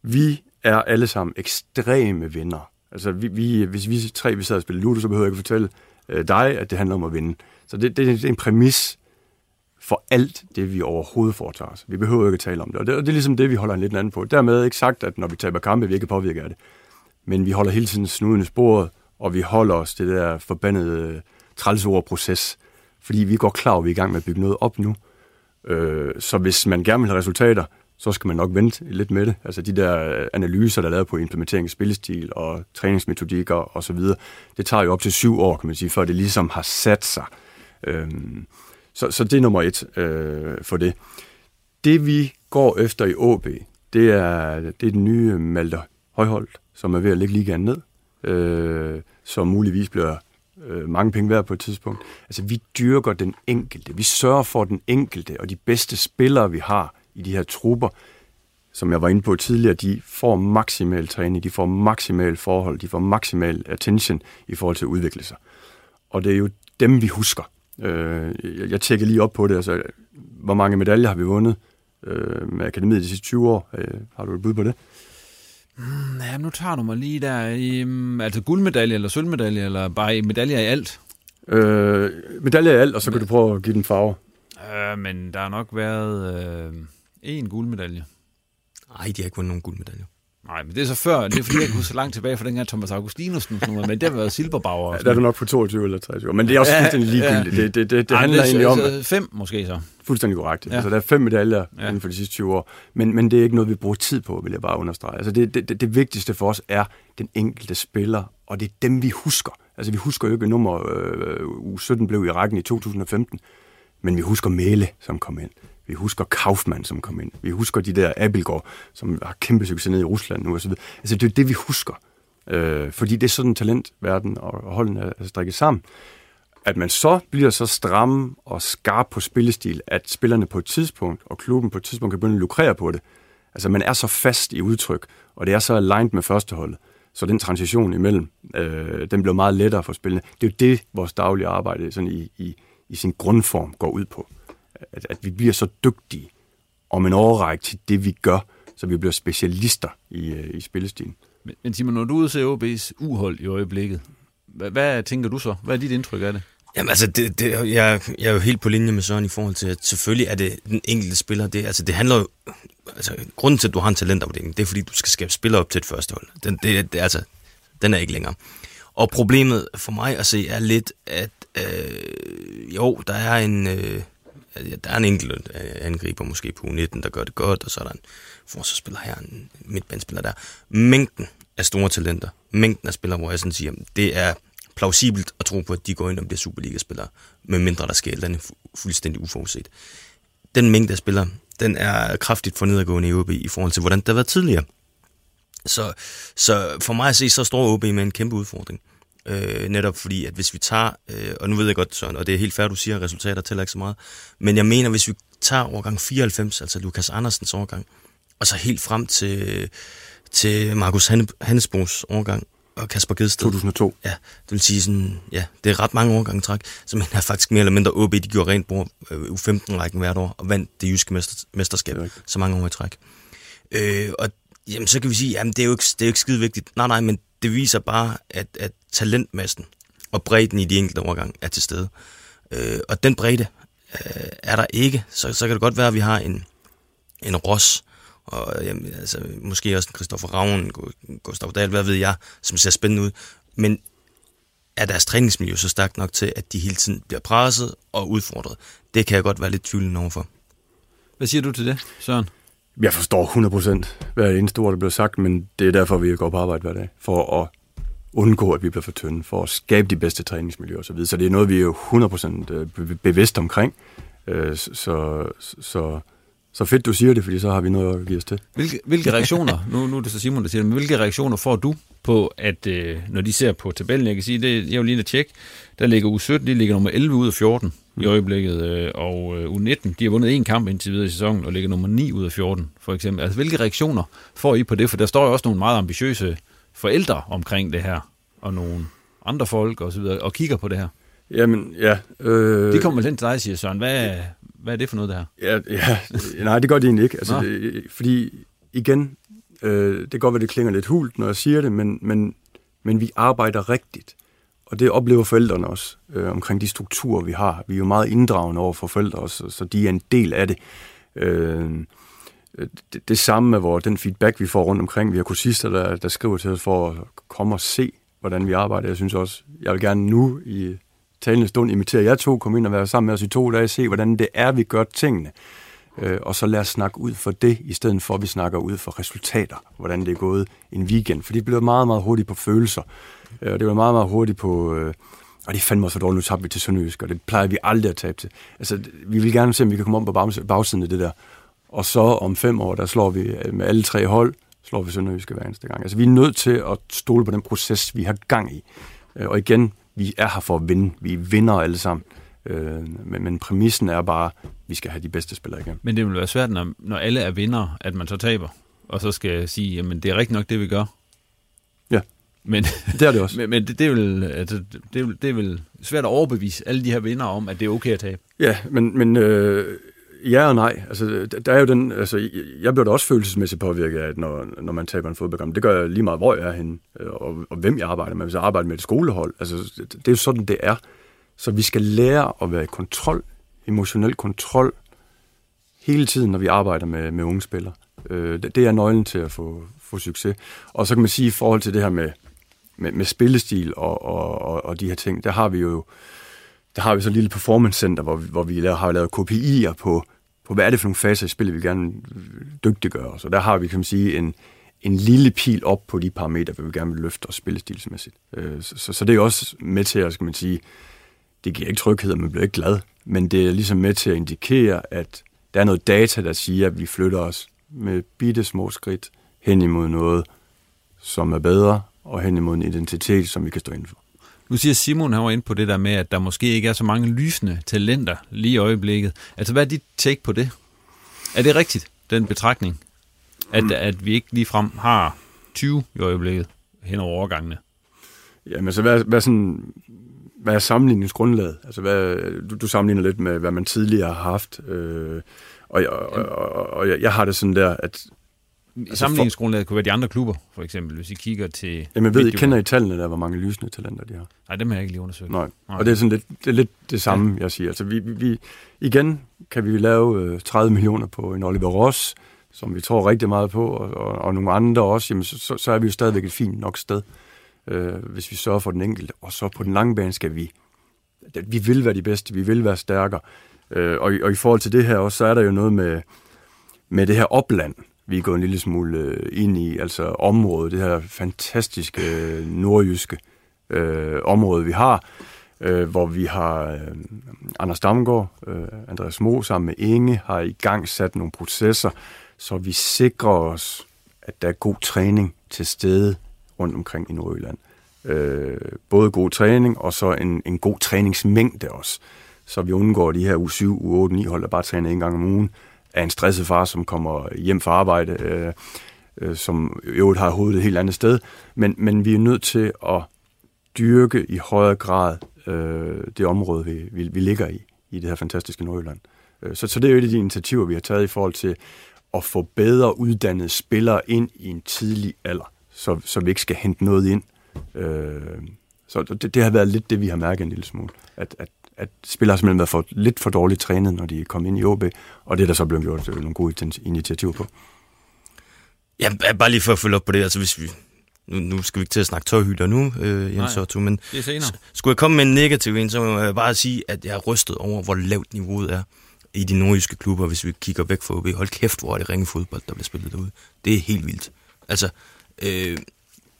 Vi er alle sammen ekstreme vinder. Altså, vi, vi, hvis vi tre vi sad og spillede Ludo, så behøver jeg ikke fortælle øh, dig, at det handler om at vinde. Så det, det, det er en præmis for alt det, vi overhovedet foretager os. Vi behøver ikke at tale om det, og det, og det er ligesom det, vi holder en lidt anden på. Dermed ikke sagt, at når vi taber kampe, vi ikke påvirker af det. Men vi holder hele tiden snuden i sporet, og vi holder os det der forbandede øh, trælsord proces, fordi vi går klar, at vi er i gang med at bygge noget op nu. Øh, så hvis man gerne vil have resultater, så skal man nok vente lidt med det. Altså de der øh, analyser, der er lavet på implementering af spillestil og træningsmetodikker osv., det tager jo op til syv år, kan man sige, før det ligesom har sat sig. Øhm, så, så det er nummer et øh, for det. Det vi går efter i AB, det er, det er den nye Malte Højholdt, som er ved at lægge ligaen ned, øh, som muligvis bliver øh, mange penge værd på et tidspunkt. Altså, vi dyrker den enkelte. Vi sørger for den enkelte, og de bedste spillere, vi har i de her trupper, som jeg var inde på tidligere, de får maksimal træning, de får maksimal forhold, de får maksimal attention i forhold til at udvikle sig. Og det er jo dem, vi husker. Øh, jeg tjekker lige op på det, altså, hvor mange medaljer har vi vundet øh, med akademiet de sidste 20 år? Øh, har du et bud på det? Mm, ja, nu tager du mig lige der. I, um, altså guldmedalje eller sølvmedalje, eller bare medaljer i alt? Øh, medaljer i alt, og så kan du prøve at give den farve. Øh, men der har nok været øh, en guldmedalje. Nej, de har ikke vundet nogen guldmedalje. Nej, men det er så før, det er fordi, jeg kunne så langt tilbage fra dengang Thomas Augustinusen, men det har været Silberbauer. Ja, der er du nok på 22 eller 23, men det er også ja, fuldstændig ligegyldigt. Ja. Det, det, det, det Ej, handler det egentlig om... At, fem måske så. Fuldstændig korrekt. Ja. Altså, der er fem medaljer ja. inden for de sidste 20 år, men, men det er ikke noget, vi bruger tid på, vil jeg bare understrege. Altså, det, det, det, det vigtigste for os er den enkelte spiller, og det er dem, vi husker. Altså, vi husker jo ikke nummer øh, u 17 blev i rækken i 2015, men vi husker Mæle, som kom ind. Vi husker Kaufmann, som kom ind. Vi husker de der Abelgaard, som har kæmpe succes nede i Rusland nu osv. Altså, det er det, vi husker. Øh, fordi det er sådan talentverden, og holden er, er strikket sammen. At man så bliver så stram og skarp på spillestil, at spillerne på et tidspunkt, og klubben på et tidspunkt kan begynde at lukrere på det. Altså, man er så fast i udtryk, og det er så aligned med førsteholdet. Så den transition imellem, øh, den bliver meget lettere for spillerne. Det er jo det, vores daglige arbejde sådan i, i, i sin grundform går ud på at, at vi bliver så dygtige om en overrække til det, vi gør, så vi bliver specialister i, øh, i spillestilen. Men, men Simon, når du udser OB's uhold i øjeblikket, hvad, hvad tænker du så? Hvad er dit indtryk af det? Jamen altså, det, det, jeg, jeg er jo helt på linje med Søren i forhold til, at selvfølgelig er det den enkelte spiller. Det, altså, det handler jo... Altså, grunden til, at du har en talentafdeling, det er, fordi du skal skabe spillere op til et første hold. Den, det, det, altså, den er ikke længere. Og problemet for mig at se er lidt, at øh, jo, der er en... Øh, der er en enkelt øh, angriber måske på U19, der gør det godt, og så er der en forsvarsspiller her, en midtbandspiller der. Mængden af store talenter, mængden af spillere, hvor jeg sådan siger, det er plausibelt at tro på, at de går ind og bliver Superliga-spillere, med mindre der sker den er fu- fuldstændig uforudset. Den mængde af spillere, den er kraftigt for nedadgående i OB i forhold til, hvordan det har været tidligere. Så, så for mig at se, så står OB med en kæmpe udfordring. Øh, netop fordi, at hvis vi tager, øh, og nu ved jeg godt, Søren, og det er helt færdigt, du siger, at resultater tæller ikke så meget, men jeg mener, hvis vi tager årgang 94, altså Lukas Andersens årgang, og så helt frem til, til Markus Hannesbos årgang, og Kasper Gedsted. 2002. Ja, det vil sige sådan, ja, det er ret mange årgange træk, så man er faktisk mere eller mindre OB, de gjorde rent bord øh, U15-rækken hvert år, og vandt det jyske mester, mesterskab så mange år i træk. Øh, og jamen, så kan vi sige, jamen det er jo ikke, det er jo ikke skide vigtigt. Nej, nej, men det viser bare, at, at talentmassen og bredden i de enkelte overgang er til stede. Øh, og den bredde øh, er der ikke, så, så kan det godt være, at vi har en, en Ross, og jamen, altså, måske også en Christoffer Ravn, Gustav Dahl, hvad ved jeg, som ser spændende ud. Men er deres træningsmiljø så stærkt nok til, at de hele tiden bliver presset og udfordret? Det kan jeg godt være lidt tvivlende overfor. Hvad siger du til det, Søren? Jeg forstår 100% hvad eneste ord, der bliver sagt, men det er derfor, vi går på arbejde hver dag. For at undgå, at vi bliver for tynde, for at skabe de bedste træningsmiljøer osv. Så, videre. så det er noget, vi er jo 100% øh, bevidst omkring. Øh, så, så, så fedt, du siger det, fordi så har vi noget at give os til. Hvilke, hvilke reaktioner, nu, nu er det så Simon, der siger det, men hvilke reaktioner får du på, at øh, når de ser på tabellen, jeg kan sige, det, jeg vil lige at tjekke, der ligger U17, de ligger nummer 11 ud af 14 i øjeblikket, øh, og øh, U19, de har vundet en kamp indtil videre i sæsonen, og ligger nummer 9 ud af 14, for eksempel. Altså, hvilke reaktioner får I på det? For der står jo også nogle meget ambitiøse forældre omkring det her, og nogle andre folk og så videre, og kigger på det her. Jamen, ja. Øh... De kommer vel hen til dig, siger Søren. Hvad, hvad er det for noget, det her? Ja, ja, nej, det gør de egentlig ikke. Altså, det, fordi igen, øh, det kan godt være, det klinger lidt hult, når jeg siger det, men, men, men vi arbejder rigtigt. og det oplever forældrene også, øh, omkring de strukturer, vi har. Vi er jo meget inddragende over for forældre også, så de er en del af det. Øh, Øh, det, det samme med vores, den feedback, vi får rundt omkring. Vi har kursister, der, der skriver til os for at komme og se, hvordan vi arbejder. Jeg synes også, jeg vil gerne nu i talende stund invitere jer to, komme ind og være sammen med os i to dage, se hvordan det er, vi gør tingene. Øh, og så lad os snakke ud for det, i stedet for at vi snakker ud for resultater, hvordan det er gået en weekend. For det bliver meget, meget hurtigt på følelser. Øh, og det bliver meget, meget hurtigt på... Øh, og det fandt mig så dårligt, nu tabte vi til Sønderjysk, og det plejer vi aldrig at tabe til. Altså, vi vil gerne se, om vi kan komme om på bagsiden af det der. Og så om fem år, der slår vi med alle tre hold, slår vi Sønderjyske hver eneste gang. Altså, vi er nødt til at stole på den proces, vi har gang i. Og igen, vi er her for at vinde. Vi vinder alle sammen. Øh, men, men præmissen er bare, at vi skal have de bedste spillere igen. Men det vil være svært, når, når alle er vinder, at man så taber, og så skal sige, jamen det er rigtigt nok det, vi gør. Ja, men, det er det også. <laughs> men, men det, det, er vel, altså, det, er, det er vel svært at overbevise alle de her vinder om, at det er okay at tabe. Ja, men, men øh, ja og nej. Altså, der er jo den, altså, jeg bliver da også følelsesmæssigt påvirket af, når, når man taber en fodboldkamp. Det gør jeg lige meget, hvor jeg er henne, øh, og, og hvem jeg arbejder med. Hvis jeg arbejder med et skolehold, altså, det, er jo sådan, det er. Så vi skal lære at være i kontrol, emotionel kontrol, hele tiden, når vi arbejder med, med unge spillere. Øh, det, er nøglen til at få, få succes. Og så kan man sige, i forhold til det her med, med, med spillestil og, og, og, og de her ting, der har vi jo der har vi så et lille performance center, hvor, vi, hvor vi har lavet KPI'er på, på, hvad er det for nogle faser i spillet, vi gerne dygtiggøre. Så der har vi, kan man sige, en, en lille pil op på de parametre, vi gerne vil løfte og spillestilsmæssigt. Øh, så, så, så det er også med til at, skal man sige, det giver ikke tryghed, og man bliver ikke glad, men det er ligesom med til at indikere, at der er noget data, der siger, at vi flytter os med bitte små skridt hen imod noget, som er bedre, og hen imod en identitet, som vi kan stå for. Nu siger Simon, han var inde på det der med, at der måske ikke er så mange lysende talenter lige i øjeblikket. Altså, hvad er dit take på det? Er det rigtigt, den betragtning? At, mm. at vi ikke lige frem har 20 i øjeblikket hen over overgangene? Jamen, så hvad, hvad, sådan, hvad er sammenligningsgrundlaget? Altså, hvad, du, du sammenligner lidt med, hvad man tidligere har haft. Øh, og, og, og, og jeg, jeg har det sådan der, at Altså Sammenligningsgrundlaget kunne være de andre klubber, for eksempel, hvis I kigger til... Jamen, ved I, kender I tallene der, hvor mange lysende talenter de har? Nej, dem har jeg ikke lige undersøgt. Nej, Nej. og det er, sådan lidt, det er lidt det samme, ja. jeg siger. Altså, vi, vi, igen kan vi lave 30 øh, millioner på en Oliver Ross, som vi tror rigtig meget på, og, og, og nogle andre også, jamen, så, så, så er vi jo stadigvæk et fint nok sted, øh, hvis vi sørger for den enkelte. Og så på den lange bane skal vi... Vi vil være de bedste, vi vil være stærkere. Øh, og, og i forhold til det her også, så er der jo noget med, med det her opland, vi er gået en lille smule øh, ind i, altså området, det her fantastiske øh, nordjyske øh, område, vi har, øh, hvor vi har øh, Anders Damgaard, øh, Andreas Mo sammen med Inge, har i gang sat nogle processer, så vi sikrer os, at der er god træning til stede rundt omkring i Nordjylland. Øh, både god træning, og så en, en god træningsmængde også, så vi undgår de her u 7, u 8, 9 hold, der bare træner en gang om ugen, af en stresset far, som kommer hjem fra arbejde, øh, øh, som i øvrigt har hovedet et helt andet sted. Men, men vi er nødt til at dyrke i højere grad øh, det område, vi, vi, vi ligger i, i det her fantastiske Nordjylland. Øh, så, så det er jo et af de initiativer, vi har taget i forhold til at få bedre uddannede spillere ind i en tidlig alder, så, så vi ikke skal hente noget ind. Øh, så det, det har været lidt det, vi har mærket en lille smule, at, at at spillere har simpelthen været for, lidt for dårligt trænet, når de kom ind i OB, og det er der så blevet gjort nogle gode initiativer på. Ja, bare lige for at følge op på det, altså hvis vi, nu, nu skal vi ikke til at snakke tørhylder nu, øh, Jens Otto, men er skulle jeg komme med en negativ en, så må jeg bare sige, at jeg er rystet over, hvor lavt niveauet er i de nordjyske klubber, hvis vi kigger væk fra OB. Hold kæft, hvor er det ringe fodbold, der bliver spillet derude. Det er helt vildt. Altså, øh,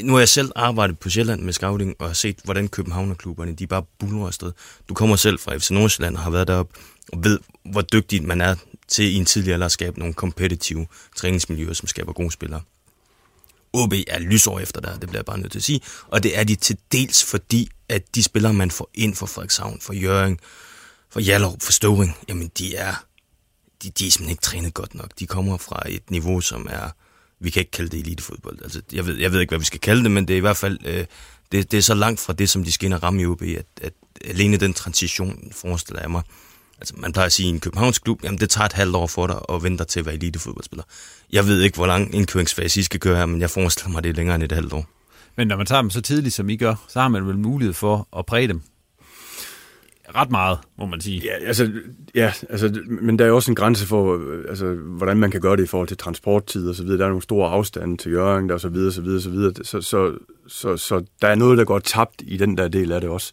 nu har jeg selv arbejdet på Sjælland med scouting, og har set, hvordan Københavnerklubberne, de bare buller afsted. Du kommer selv fra FC Nordsjælland og har været deroppe, og ved, hvor dygtig man er til i en tidlig alder at skabe nogle kompetitive træningsmiljøer, som skaber gode spillere. OB er lysår efter der, det bliver jeg bare nødt til at sige. Og det er de til dels fordi, at de spillere, man får ind for Frederikshavn, for Jøring, for Jallerup, for Støvring, jamen de er, de, de er simpelthen ikke trænet godt nok. De kommer fra et niveau, som er vi kan ikke kalde det elitefodbold. Altså, jeg, ved, jeg ved ikke, hvad vi skal kalde det, men det er i hvert fald øh, det, det er så langt fra det, som de skal ind og ramme i OB, at, at alene den transition forestiller jeg mig. Altså, man plejer at sige at en københavnsk klub, jamen det tager et halvt år for dig at vente til at være elitefodboldspiller. Jeg ved ikke, hvor lang indkøringsfase I skal køre her, men jeg forestiller mig, det er længere end et halvt år. Men når man tager dem så tidligt, som I gør, så har man vel mulighed for at præge dem ret meget, må man sige. Ja, altså, ja, altså, men der er også en grænse for, øh, altså, hvordan man kan gøre det i forhold til transporttid og så videre. Der er nogle store afstande til Jørgen, der og så videre, så videre, så videre. Så, så, så, så der er noget, der går tabt i den der del af det også.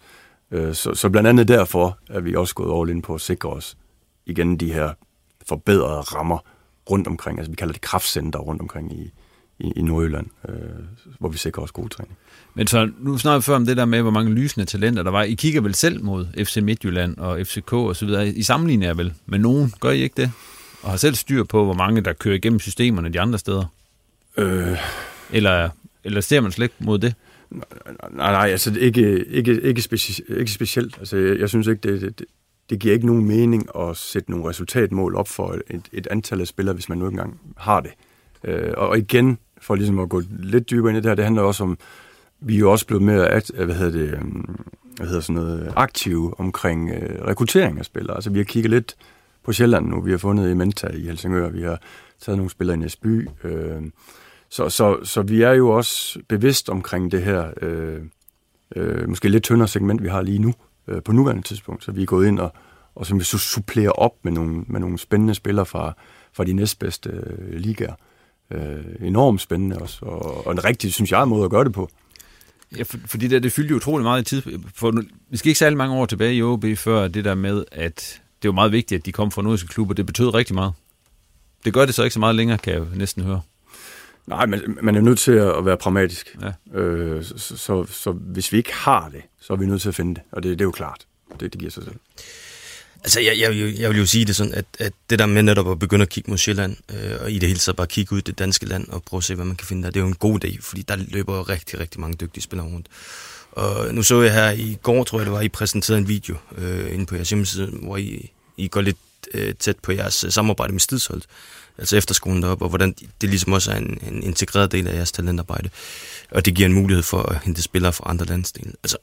Øh, så, så blandt andet derfor er vi også gået all in på at sikre os igen de her forbedrede rammer rundt omkring. Altså vi kalder det kraftcenter rundt omkring i, i, i Nordjylland, øh, hvor vi sikrer os god træning. Men så nu snakker vi før om det der med, hvor mange lysende talenter der var. I kigger vel selv mod FC Midtjylland og FCK og så videre. I sammenligner vel med nogen, gør I ikke det? Og har selv styr på, hvor mange der kører igennem systemerne de andre steder? Øh... Eller, eller ser man slet ikke mod det? Nej, nej, altså ikke, ikke, ikke, speci- ikke specielt. Altså, jeg, jeg synes ikke, det, det, det giver ikke nogen mening at sætte nogle resultatmål op for et, et antal af spillere, hvis man nu ikke engang har det. Øh, og igen, for ligesom at gå lidt dybere ind i det her, det handler også om, vi er jo også blevet mere at, hvad hedder det, øhm, hvad hedder sådan noget, aktive omkring øh, rekruttering af spillere. Altså vi har kigget lidt på Sjælland nu, vi har fundet i Menta i Helsingør, vi har taget nogle spillere i Næsby, øh, så, så, så vi er jo også bevidst omkring det her øh, øh, måske lidt tyndere segment, vi har lige nu, øh, på nuværende tidspunkt. Så vi er gået ind og, og så vi supplerer op med nogle, med nogle spændende spillere fra, fra de næstbedste øh, ligaer. Øh, enormt spændende også, og, og en rigtig, synes jeg, måde at gøre det på. Ja, for, for det der, det fyldte jo utrolig meget i tid. For, vi skal ikke særlig mange år tilbage i OB, før det der med, at det var meget vigtigt, at de kom fra nordiske klubber. Det betød rigtig meget. Det gør det så ikke så meget længere, kan jeg næsten høre. Nej, men man er nødt til at være pragmatisk. Ja. Øh, så, så, så, så hvis vi ikke har det, så er vi nødt til at finde det. Og det, det er jo klart. Det, det giver sig selv. Altså, jeg, jeg, jeg vil jo sige det sådan, at, at det der med netop at begynde at kigge mod Sjælland, øh, og i det hele taget bare kigge ud i det danske land og prøve at se, hvad man kan finde der, det er jo en god idé, fordi der løber rigtig, rigtig mange dygtige spillere rundt. Og nu så jeg her i går, tror jeg det var, I præsenterede en video øh, inde på jeres hjemmeside, hvor I, I går lidt øh, tæt på jeres øh, samarbejde med Stidsholdt, altså efterskolen deroppe, og hvordan det ligesom også er en, en integreret del af jeres talentarbejde. Og det giver en mulighed for at hente spillere fra andre landsdele. Altså,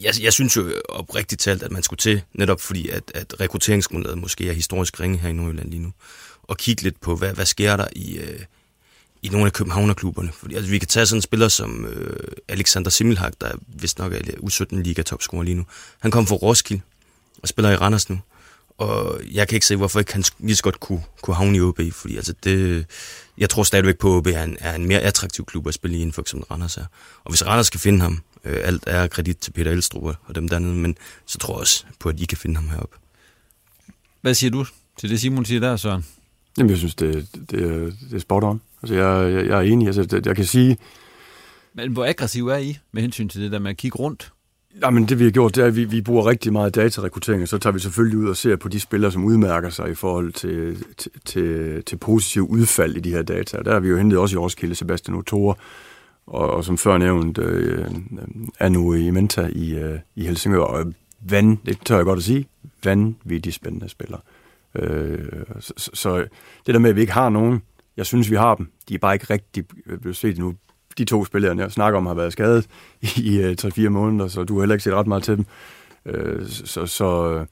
jeg, jeg synes jo oprigtigt talt, at man skulle til, netop fordi, at, at rekrutteringsgrundlaget måske er historisk ringe her i Nordjylland lige nu, og kigge lidt på, hvad, hvad sker der i, øh, i nogle af Københavnerklubberne. Fordi, altså, vi kan tage sådan en spiller som øh, Alexander Simmelhag, der vist nok er U17 liga topscorer lige nu. Han kom fra Roskilde og spiller i Randers nu. Og jeg kan ikke se, hvorfor ikke han lige så godt kunne, kunne havne i OB, fordi altså det, jeg tror stadigvæk på, at OB er en, er en mere attraktiv klub at spille i, end for eksempel Randers er. Og hvis Randers skal finde ham, øh, alt er kredit til Peter Elstrup og dem dernede, men så tror jeg også på, at I kan finde ham heroppe. Hvad siger du til det, Simon siger der, Søren? Jamen, jeg synes, det, det, det er spot on. Altså, jeg, jeg, jeg er enig. Altså, det, jeg kan sige... Men hvor aggressiv er I med hensyn til det der med at kigge rundt? Jamen, det vi har gjort, det er, at vi, vi bruger rigtig meget datarekruttering, og så tager vi selvfølgelig ud og ser på de spillere, som udmærker sig i forhold til, til, til, til positiv udfald i de her data. Der har vi jo hentet også i Roskilde Sebastian Otore, og, og som før nævnt, øh, er nu i Menta i, øh, i Helsingør, og van, det tør jeg godt at sige, vanvittigt spændende spillere. Øh, så, så det der med, at vi ikke har nogen, jeg synes, vi har dem, de er bare ikke rigtig blevet set nu de to spillere, jeg snakker om, har været skadet i øh, 3-4 måneder, så du har heller ikke set ret meget til dem. Øh, så så øh,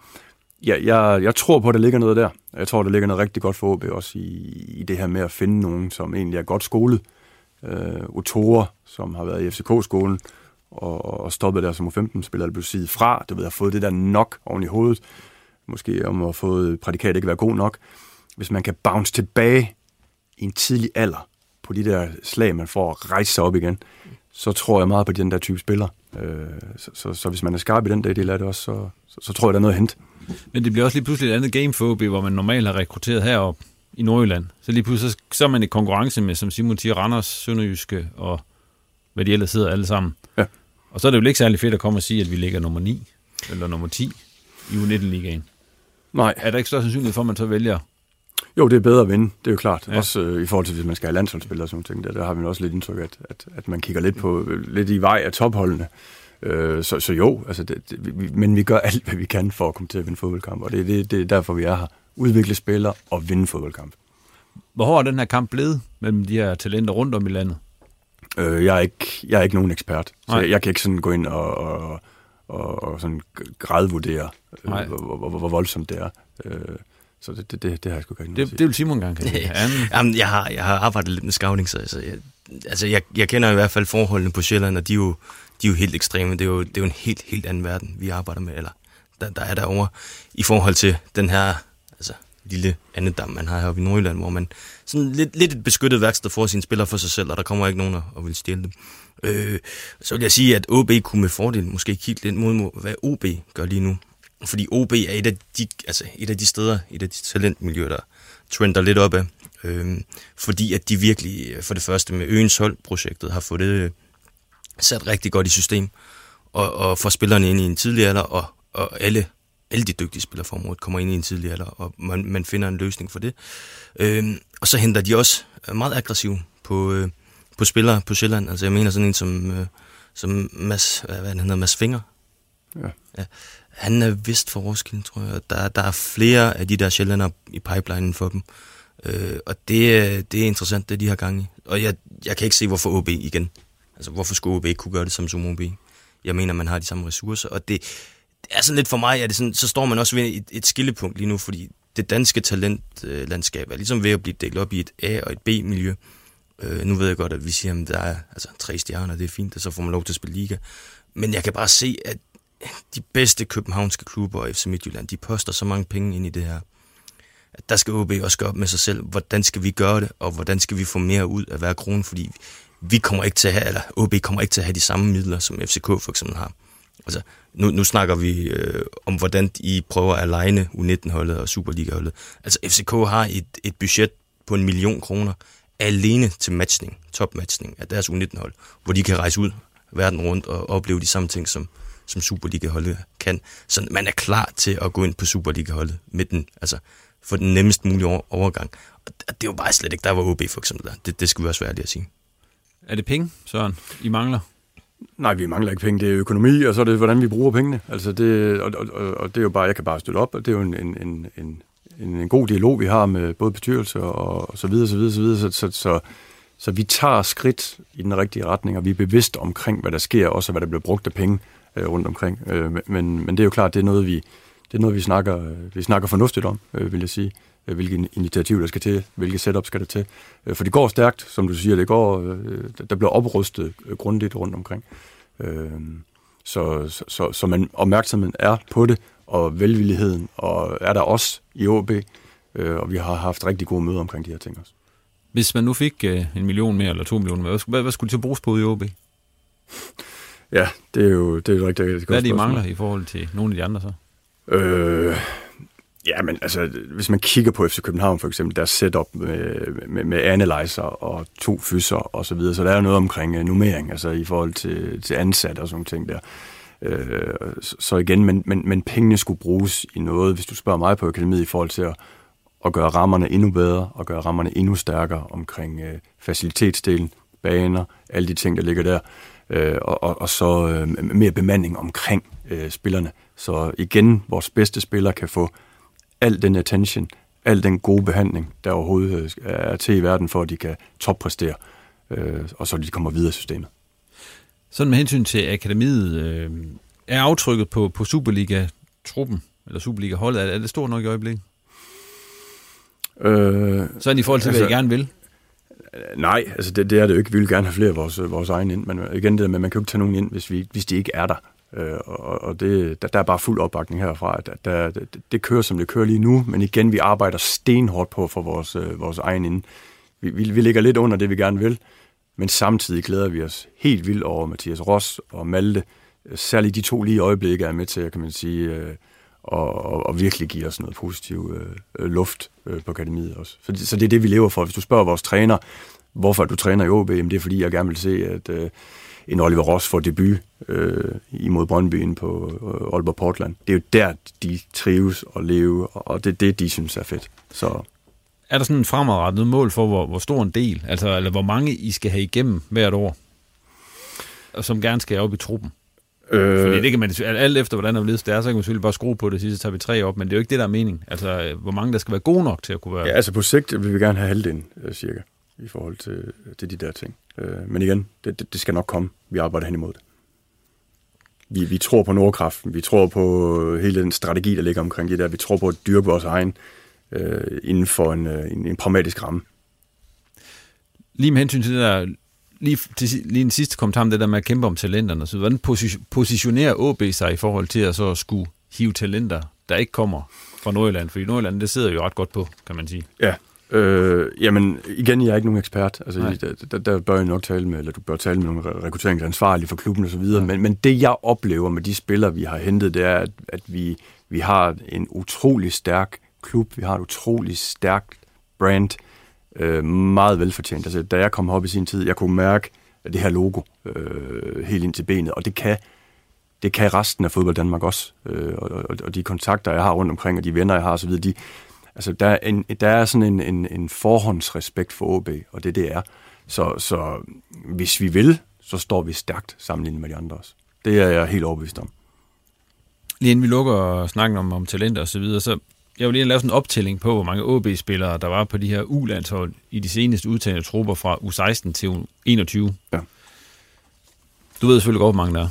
ja, jeg, jeg tror på, at der ligger noget der. Jeg tror, der ligger noget rigtig godt for OB også i, i det her med at finde nogen, som egentlig er godt skolet øh, Otore, som har været i FCK-skolen, og, og stoppet der som U15-spiller, der blev siget fra. Du ved, har fået det der nok oven i hovedet. Måske om at have fået prædikat ikke være god nok. Hvis man kan bounce tilbage i en tidlig alder, på de der slag, man får at rejse sig op igen, så tror jeg meget på den der type spiller. Øh, så, så, så hvis man er skarp i den del af det også, så, så, så tror jeg, der er noget at hente. Men det bliver også lige pludselig et andet game for OB, hvor man normalt har rekrutteret herop i Nordjylland. Så lige pludselig så er man i konkurrence med, som Simon siger, Randers, Sønderjyske og hvad de ellers hedder alle sammen. Ja. Og så er det jo ikke særlig fedt at komme og sige, at vi ligger nummer 9 eller nummer 10 i U19-ligaen. Nej. Er der ikke større sandsynlighed for, at man så vælger jo, det er bedre at vinde, det er jo klart. Ja. Også øh, i forhold til, hvis man skal have landsholdsspillere og sådan ting, der, der har vi også lidt indtryk, at, at, at man kigger lidt på lidt i vej af topholdene. Øh, så, så jo, altså det, det, vi, men vi gør alt, hvad vi kan for at komme til at vinde fodboldkamp, og det, det, det er derfor, vi er her. Udvikle spillere og vinde fodboldkamp. Hvor hård er den her kamp blevet mellem de her talenter rundt om i landet? Øh, jeg, er ikke, jeg er ikke nogen ekspert, så jeg, jeg kan ikke sådan gå ind og, og, og, og sådan gradvurdere, øh, hvor, hvor, hvor, hvor voldsomt det er. Øh, så det, det, det, det har jeg sgu ikke det, det vil Simon gerne kan <laughs> sige. Jamen, jeg har, jeg har arbejdet lidt med scouting, så altså, jeg, altså jeg, jeg kender i hvert fald forholdene på Sjælland, og de er jo, de er jo helt ekstreme. Det er jo, det er jo en helt, helt anden verden, vi arbejder med, eller der, der er derovre, i forhold til den her altså, lille andedam, man har heroppe i Nordjylland, hvor man sådan lidt, lidt et beskyttet værksted for sine spillere for sig selv, og der kommer ikke nogen og vil stjæle dem. Øh, så vil jeg sige, at OB kunne med fordel måske kigge lidt mod, hvad OB gør lige nu. Fordi OB er et af de, altså et af de steder, et af de talentmiljøer, der trender lidt op af. Øh, fordi at de virkelig, øh, for det første med Øens Hold-projektet, har fået det sat rigtig godt i system, og, og får spillerne ind i en tidlig alder, og, og alle, alle de dygtige spillere fra området kommer ind i en tidlig alder, og man, man finder en løsning for det. Øh, og så henter de også meget aggressiv på, øh, på spillere på Sjælland. Altså jeg mener sådan en som, øh, som Mads, hvad han hedder, Mads Finger. Ja. ja. Han er vist for Roskilde, tror jeg. Der, der er flere af de der sjældere i pipelinen for dem. Øh, og det, det er interessant, det de har gang i. Og jeg, jeg kan ikke se, hvorfor OB igen. Altså, hvorfor skulle OB ikke kunne gøre det som som OB? Jeg mener, man har de samme ressourcer, og det, det er sådan lidt for mig, at det sådan, så står man også ved et, et skillepunkt lige nu, fordi det danske talentlandskab er ligesom ved at blive delt op i et A- og et B-miljø. Øh, nu ved jeg godt, at vi siger, at der er altså, tre stjerner, det er fint, og så får man lov til at spille liga. Men jeg kan bare se, at de bedste københavnske klubber og FC Midtjylland, de poster så mange penge ind i det her. At der skal OB også gøre op med sig selv, hvordan skal vi gøre det, og hvordan skal vi få mere ud af hver krone, fordi vi kommer ikke til at have, eller OB kommer ikke til at have de samme midler, som FCK for eksempel har. Altså, nu, nu snakker vi øh, om, hvordan I prøver at aligne U19-holdet og Superliga-holdet. Altså, FCK har et, et budget på en million kroner alene til matchning, topmatchning af deres U19-hold, hvor de kan rejse ud verden rundt og opleve de samme ting, som, som Superliga-holdet kan. Så man er klar til at gå ind på Superliga-holdet med den, altså for den nemmest mulige overgang. Og det er jo bare slet ikke der, var OB for eksempel der. Det, det skal vi også være ærlige at sige. Er det penge, Søren, I mangler? Nej, vi mangler ikke penge. Det er økonomi, og så er det, hvordan vi bruger pengene. Altså det, og, og, og det er jo bare, jeg kan bare støtte op, og det er jo en, en, en, en, en god dialog, vi har med både bestyrelse og, og så videre, så videre, så videre. Så, så, så, så vi tager skridt i den rigtige retning, og vi er bevidste omkring, hvad der sker, også hvad der bliver brugt af penge øh, rundt omkring. Øh, men, men det er jo klart, det er noget, vi, det er noget, vi snakker, vi snakker fornuftigt om, øh, vil jeg sige. Øh, hvilke initiativ der skal til, hvilke setup skal der til. Øh, for det går stærkt, som du siger, det går, øh, der bliver oprustet grundigt rundt omkring. Så, så, så man, opmærksomheden er på det, og velvilligheden, og er der også i OB, og vi har haft rigtig gode møder omkring de her ting også. Hvis man nu fik en million mere, eller to millioner mere, hvad, hvad skulle det så bruges på i OB? Ja, det er jo, det er jo rigtig, rigtig Hvad er det, I mangler i forhold til nogle af de andre så? Øh, Ja, men altså, hvis man kigger på FC København for eksempel, deres setup med, med, med analyzer og to fyser og så videre, så der er jo noget omkring øh, uh, nummering, altså i forhold til, til ansatte og sådan ting der. Uh, så igen, men, men, men pengene skulle bruges i noget, hvis du spørger mig på akademiet, i forhold til at, at gøre rammerne endnu bedre og gøre rammerne endnu stærkere omkring uh, facilitetsdelen, baner, alle de ting, der ligger der, uh, og, og, og så uh, mere bemanding omkring uh, spillerne. Så igen, vores bedste spillere kan få al den attention, al den gode behandling, der overhovedet øh, er til i verden, for at de kan toppræstere, øh, og så de kommer videre i systemet. Sådan med hensyn til akademiet, øh, er aftrykket på, på Superliga-truppen, eller Superliga-holdet, er, er det stort nok i øjeblikket? Øh, Sådan i forhold til, altså, hvad I gerne vil? Nej, altså det, det er det jo ikke. Vi vil gerne have flere af vores, vores egne ind, men igen det med, man kan jo ikke tage nogen ind, hvis, vi, hvis de ikke er der. Øh, og og det, der, der er bare fuld opbakning herfra. Der, der, det, det kører, som det kører lige nu, men igen, vi arbejder stenhårdt på for vores, øh, vores egen inde. Vi, vi, vi ligger lidt under det, vi gerne vil, men samtidig glæder vi os helt vildt over Mathias Ross og Malte. Særligt de to lige øjeblikke er med til, kan man sige, øh, og, og, og virkelig give os noget positiv øh, luft øh, på akademiet også. Så, så det er det, vi lever for. Hvis du spørger vores træner, hvorfor du træner i OB, jamen det er fordi, jeg gerne vil se, at øh, en Oliver Ross får debut øh, imod Brøndby på øh, Aalborg Portland. Det er jo der, de trives og lever, og det er det, de synes er fedt. Så er der sådan en fremadrettet mål for, hvor, hvor stor en del, altså eller hvor mange I skal have igennem hvert år, og som gerne skal op i truppen? Øh, Fordi det kan man, alt efter hvordan det er, så kan man selvfølgelig bare skrue på det, så tager vi tre op, men det er jo ikke det, der er mening. Altså, hvor mange der skal være gode nok til at kunne være... Ja, altså på sigt vil vi gerne have halvdelen, øh, cirka, i forhold til, til de der ting. Øh, men igen, det, det, det skal nok komme. Vi arbejder hen imod det. Vi, vi tror på Nordkraften, vi tror på hele den strategi, der ligger omkring det der. Vi tror på at dyrke vores egen øh, inden for en, øh, en, en pragmatisk ramme. Lige med hensyn til det der, lige, til, lige en sidste kommentar om det der med at kæmpe om talenterne. Så hvordan positionerer OB sig i forhold til at så skulle hive talenter, der ikke kommer fra Nordjylland? For i Nordjylland, det sidder jo ret godt på, kan man sige. Ja, Øh, jamen, igen, jeg er ikke nogen ekspert. Altså, der, der, der bør jeg nok tale med, eller du bør tale med nogle rekrutteringsansvarlige for klubben osv., ja. men, men det, jeg oplever med de spillere, vi har hentet, det er, at, at vi, vi har en utrolig stærk klub, vi har et utrolig stærkt brand, øh, meget velfortjent. Altså, da jeg kom op i sin tid, jeg kunne mærke det her logo øh, helt ind til benet, og det kan, det kan resten af fodbold Danmark også. Øh, og, og, og de kontakter, jeg har rundt omkring, og de venner, jeg har osv., de, Altså, der er, en, der er sådan en, en, en forhåndsrespekt for OB, og det det er. Så, så hvis vi vil, så står vi stærkt sammenlignet med de andre også. Det er jeg helt overbevist om. Lige inden vi lukker snakken om, om talenter og så videre, så jeg vil lige lave sådan en optælling på, hvor mange OB-spillere, der var på de her U-landshold i de seneste udtagende trupper fra U16 til U21. Ja. Du ved selvfølgelig godt, hvor mange der er.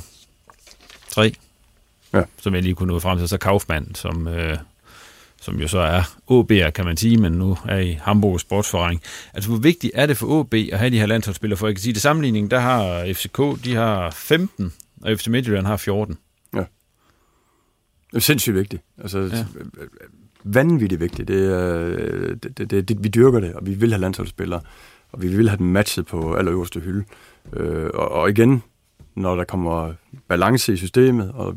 Tre. Ja. Som jeg lige kunne nå frem til. Så Kaufmann, som øh, som jo så er OB'er, kan man sige, men nu er i Hamburg Sportsforening. Altså, hvor vigtigt er det for OB at have de her landsholdsspillere? For jeg kan sige, at sammenligning, der har FCK, de har 15, og FC Midtjylland har 14. Ja. Det er sindssygt vigtigt. Altså, ja. vanvittigt vigtigt. Det er, det, det, det, det, vi dyrker det, og vi vil have landsholdsspillere, og vi vil have dem matchet på allerøverste hylde. Øh, og, og igen, når der kommer balance i systemet, og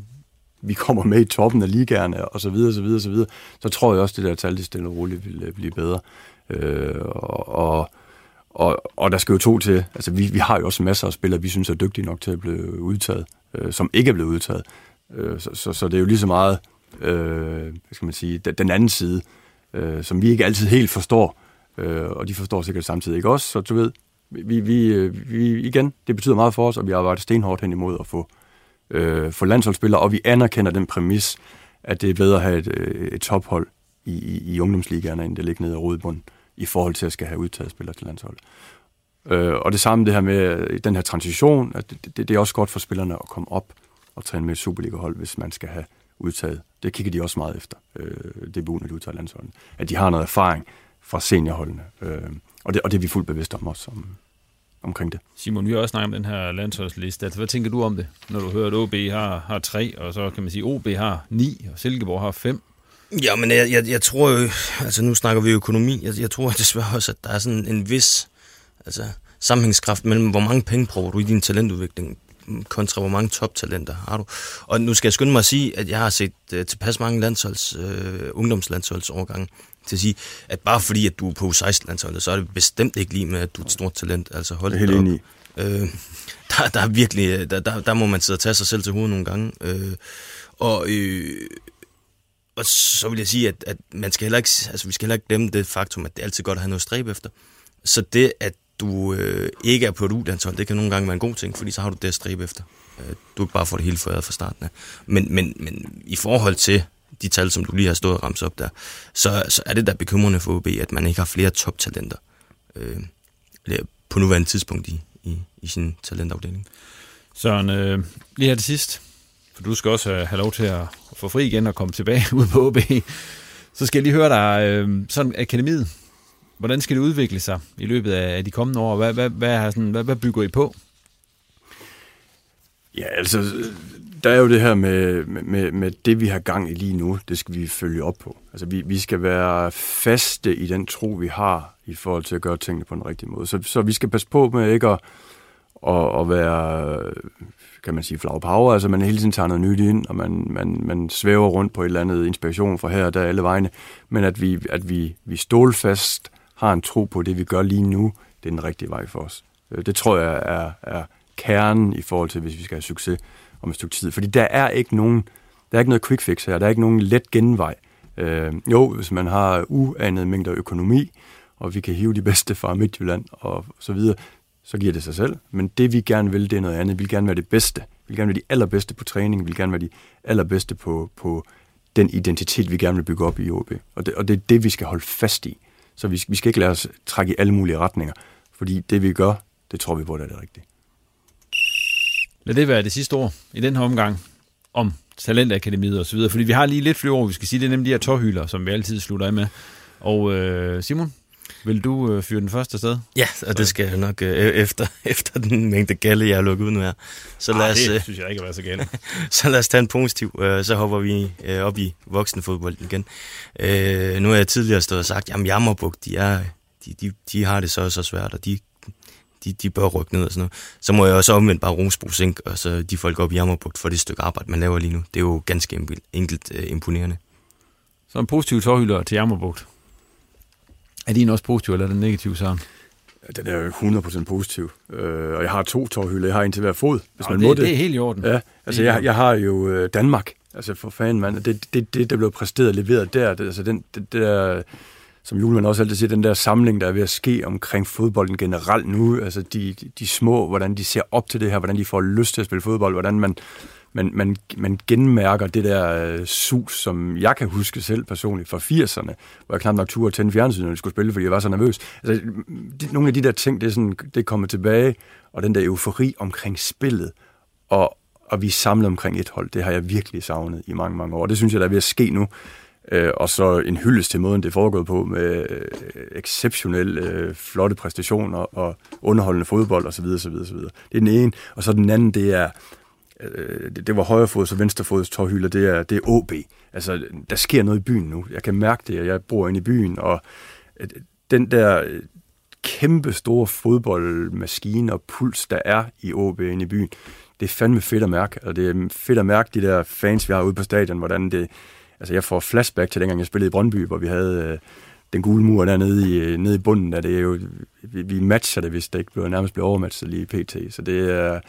vi kommer med i toppen af ligaerne, og så videre, så videre, så videre, så tror jeg også, at det der tal, det stille og roligt vil øh, blive bedre. Øh, og, og, og der skal jo to til. Altså, vi, vi har jo også masser af spillere, vi synes er dygtige nok til at blive udtaget, øh, som ikke er blevet udtaget. Øh, så, så, så det er jo lige så meget, øh, hvad skal man sige, den anden side, øh, som vi ikke altid helt forstår, øh, og de forstår sikkert samtidig ikke også, så du ved, vi, vi, øh, vi, igen, det betyder meget for os, og vi har stenhårdt hen imod at få, øh, for landsholdsspillere, og vi anerkender den præmis, at det er bedre at have et, øh, et tophold i, i, i ungdomsligaerne, end det ligger nede i rodbunden, i forhold til at skal have udtaget spillere til landsholdet. Øh, og det samme det her med øh, den her transition, at det, det, det er også godt for spillerne at komme op og træne med et Superliga-hold, hvis man skal have udtaget. Det kigger de også meget efter, øh, det når de udtager landsholdene. At de har noget erfaring fra seniorholdene. Øh, og, det, og det er vi fuldt bevidste om også, som, omkring det. Simon, vi har også snakket om den her landsholdsliste. Altså, hvad tænker du om det, når du hører, at OB har, har tre, og så kan man sige, at OB har ni, og Silkeborg har fem? Ja, men jeg, jeg, jeg tror jo, altså nu snakker vi økonomi, jeg, jeg tror <laughs> desværre også, at der er sådan en vis altså, sammenhængskraft mellem, hvor mange penge bruger du i din talentudvikling, kontra hvor mange toptalenter har du. Og nu skal jeg skynde mig at sige, at jeg har set uh, tilpas mange landsholds, uh, ungdomslandsholdsårgange, til at sige, at bare fordi, at du er på 16 landsholdet så er det bestemt ikke lige med, at du er et stort talent. Altså hold det helt enig øh, der, der er virkelig, der, der, der må man sidde og tage sig selv til hovedet nogle gange. Øh, og, øh, og så vil jeg sige, at, at man skal heller ikke, altså, vi skal heller ikke glemme det faktum, at det er altid godt at have noget stræb efter. Så det, at du øh, ikke er på et ulandshold, det kan nogle gange være en god ting, fordi så har du det at stræbe efter. Øh, du ikke bare får det hele foræret fra starten af. Men, men, men i forhold til de tal, som du lige har stået og ramt op der, så, så er det da bekymrende for OB, at man ikke har flere toptalenter øh, på nuværende tidspunkt i, i, i sin talentafdeling. Søren, øh, lige her til sidst, for du skal også have lov til at få fri igen og komme tilbage <laughs> ud på OB, så skal jeg lige høre dig, øh, sådan akademiet, hvordan skal det udvikle sig i løbet af de kommende år? Hvad, hvad, hvad, sådan, hvad, hvad bygger I på? Ja, altså, der er jo det her med, med, med det, vi har gang i lige nu, det skal vi følge op på. Altså, vi, vi skal være faste i den tro, vi har i forhold til at gøre tingene på den rigtige måde. Så, så vi skal passe på med ikke at, at, at være, kan man sige, flag power, altså man hele tiden tager noget nyt ind, og man, man, man svæver rundt på et eller andet inspiration fra her og der alle vegne, men at vi, at vi, vi stålfast har en tro på det, vi gør lige nu, det er den rigtige vej for os. Øh, det tror jeg er, er kernen i forhold til, hvis vi skal have succes om et stykke tid. Fordi der er ikke nogen, der er ikke noget quick fix her. Der er ikke nogen let genvej. Øh, jo, hvis man har uanet mængder økonomi, og vi kan hive de bedste fra Midtjylland og så videre, så giver det sig selv. Men det vi gerne vil, det er noget andet. Vi vil gerne være det bedste. Vi vil gerne være de allerbedste på træning. Vi vil gerne være de allerbedste på, på den identitet, vi gerne vil bygge op i OB. Og det, og det er det, vi skal holde fast i. Så vi, vi skal ikke lade os trække i alle mulige retninger. Fordi det, vi gør, det tror vi på, det er det rigtige. Lad det være det sidste ord i den her omgang om Talentakademiet og så videre, fordi vi har lige lidt flere ord, vi skal sige, det er nemlig de her tårhylder, som vi altid slutter af med. Og øh, Simon, vil du øh, fyre den første sted? Ja, og det skal jeg nok øh, efter, <laughs> efter den mængde galle, jeg har lukket ud nu her. Så lad Arh, os, det øh, synes jeg ikke er så galt. <laughs> så lad os tage en positiv, øh, så hopper vi øh, op i voksenfodbold igen. Øh, nu har jeg tidligere stået og sagt, jamen Jammerbugt, de, er, de, de, de har det så så svært, og de, de, de bør rykke ned og sådan noget. Så må jeg også omvendt bare Rungsbro Sink, og så de folk op i Jammerbugt for det stykke arbejde, man laver lige nu. Det er jo ganske enkelt øh, imponerende. Så en positiv tårhylder til Jammerbugt. Er din også positiv, eller er den negativ, Søren? Den er 100% positiv. Øh, og jeg har to tårhylder. Jeg har en til hver fod, hvis Nå, man det, må det. Det er helt i orden. Ja, altså jeg, jeg har jo øh, Danmark. Altså for fanden, mand. Det, det, det, der blev præsteret og leveret der, det, altså den, det, det der, som Julemand også altid siger, den der samling, der er ved at ske omkring fodbolden generelt nu, altså de, de, små, hvordan de ser op til det her, hvordan de får lyst til at spille fodbold, hvordan man man, man, man genmærker det der øh, sus, som jeg kan huske selv personligt fra 80'erne, hvor jeg knap nok turde tænde fjernsynet, når jeg skulle spille, fordi jeg var så nervøs. Altså, de, nogle af de der ting, det er, sådan, det er kommet tilbage, og den der eufori omkring spillet, og, og vi er samlet omkring et hold, det har jeg virkelig savnet i mange, mange år. Det synes jeg, der er ved at ske nu. Øh, og så en hyldest til måden, det er foregået på, med uh, exceptionelle, øh, flotte præstationer og underholdende fodbold osv. osv., osv. Det er den ene. Og så den anden, det er øh, det, det var højrefods og venstrefods tårhylder, det er, det er OB. Altså, der sker noget i byen nu. Jeg kan mærke det, og jeg bor inde i byen, og øh, den der øh, kæmpe store fodboldmaskine og puls, der er i OB inde i byen, det er fandme fedt at mærke. Og det er fedt at mærke de der fans, vi har ude på stadion, hvordan det... Altså, jeg får flashback til dengang, jeg spillede i Brøndby, hvor vi havde øh, den gule mur dernede i, øh, nede i bunden, der det er jo... Vi, vi matcher det, hvis det ikke bliver nærmest bliver overmatchet lige pt. Så det er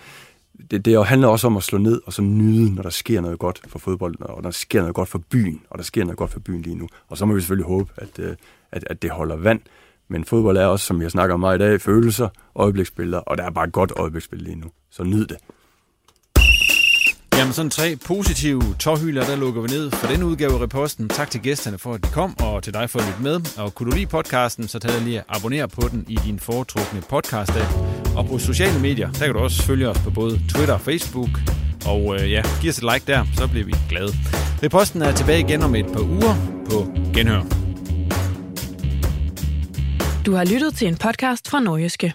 det, det handler også om at slå ned og så nyde, når der sker noget godt for fodbolden, og der sker noget godt for byen, og der sker noget godt for byen lige nu. Og så må vi selvfølgelig håbe, at, øh, at, at det holder vand. Men fodbold er også, som jeg snakker om meget i dag, følelser, øjebliksbilleder, og der er bare godt øjebliksbillede lige nu. Så nyd det. Jamen sådan tre positive tårhylder, der lukker vi ned for den udgave af reposten. Tak til gæsterne for, at de kom, og til dig for at lytte med. Og kunne du lide podcasten, så tag lige at abonnere på den i din foretrukne podcast -app. Og på sociale medier, der kan du også følge os på både Twitter og Facebook. Og øh, ja, giv os et like der, så bliver vi glade. Reposten er tilbage igen om et par uger på Genhør. Du har lyttet til en podcast fra Nordjyske.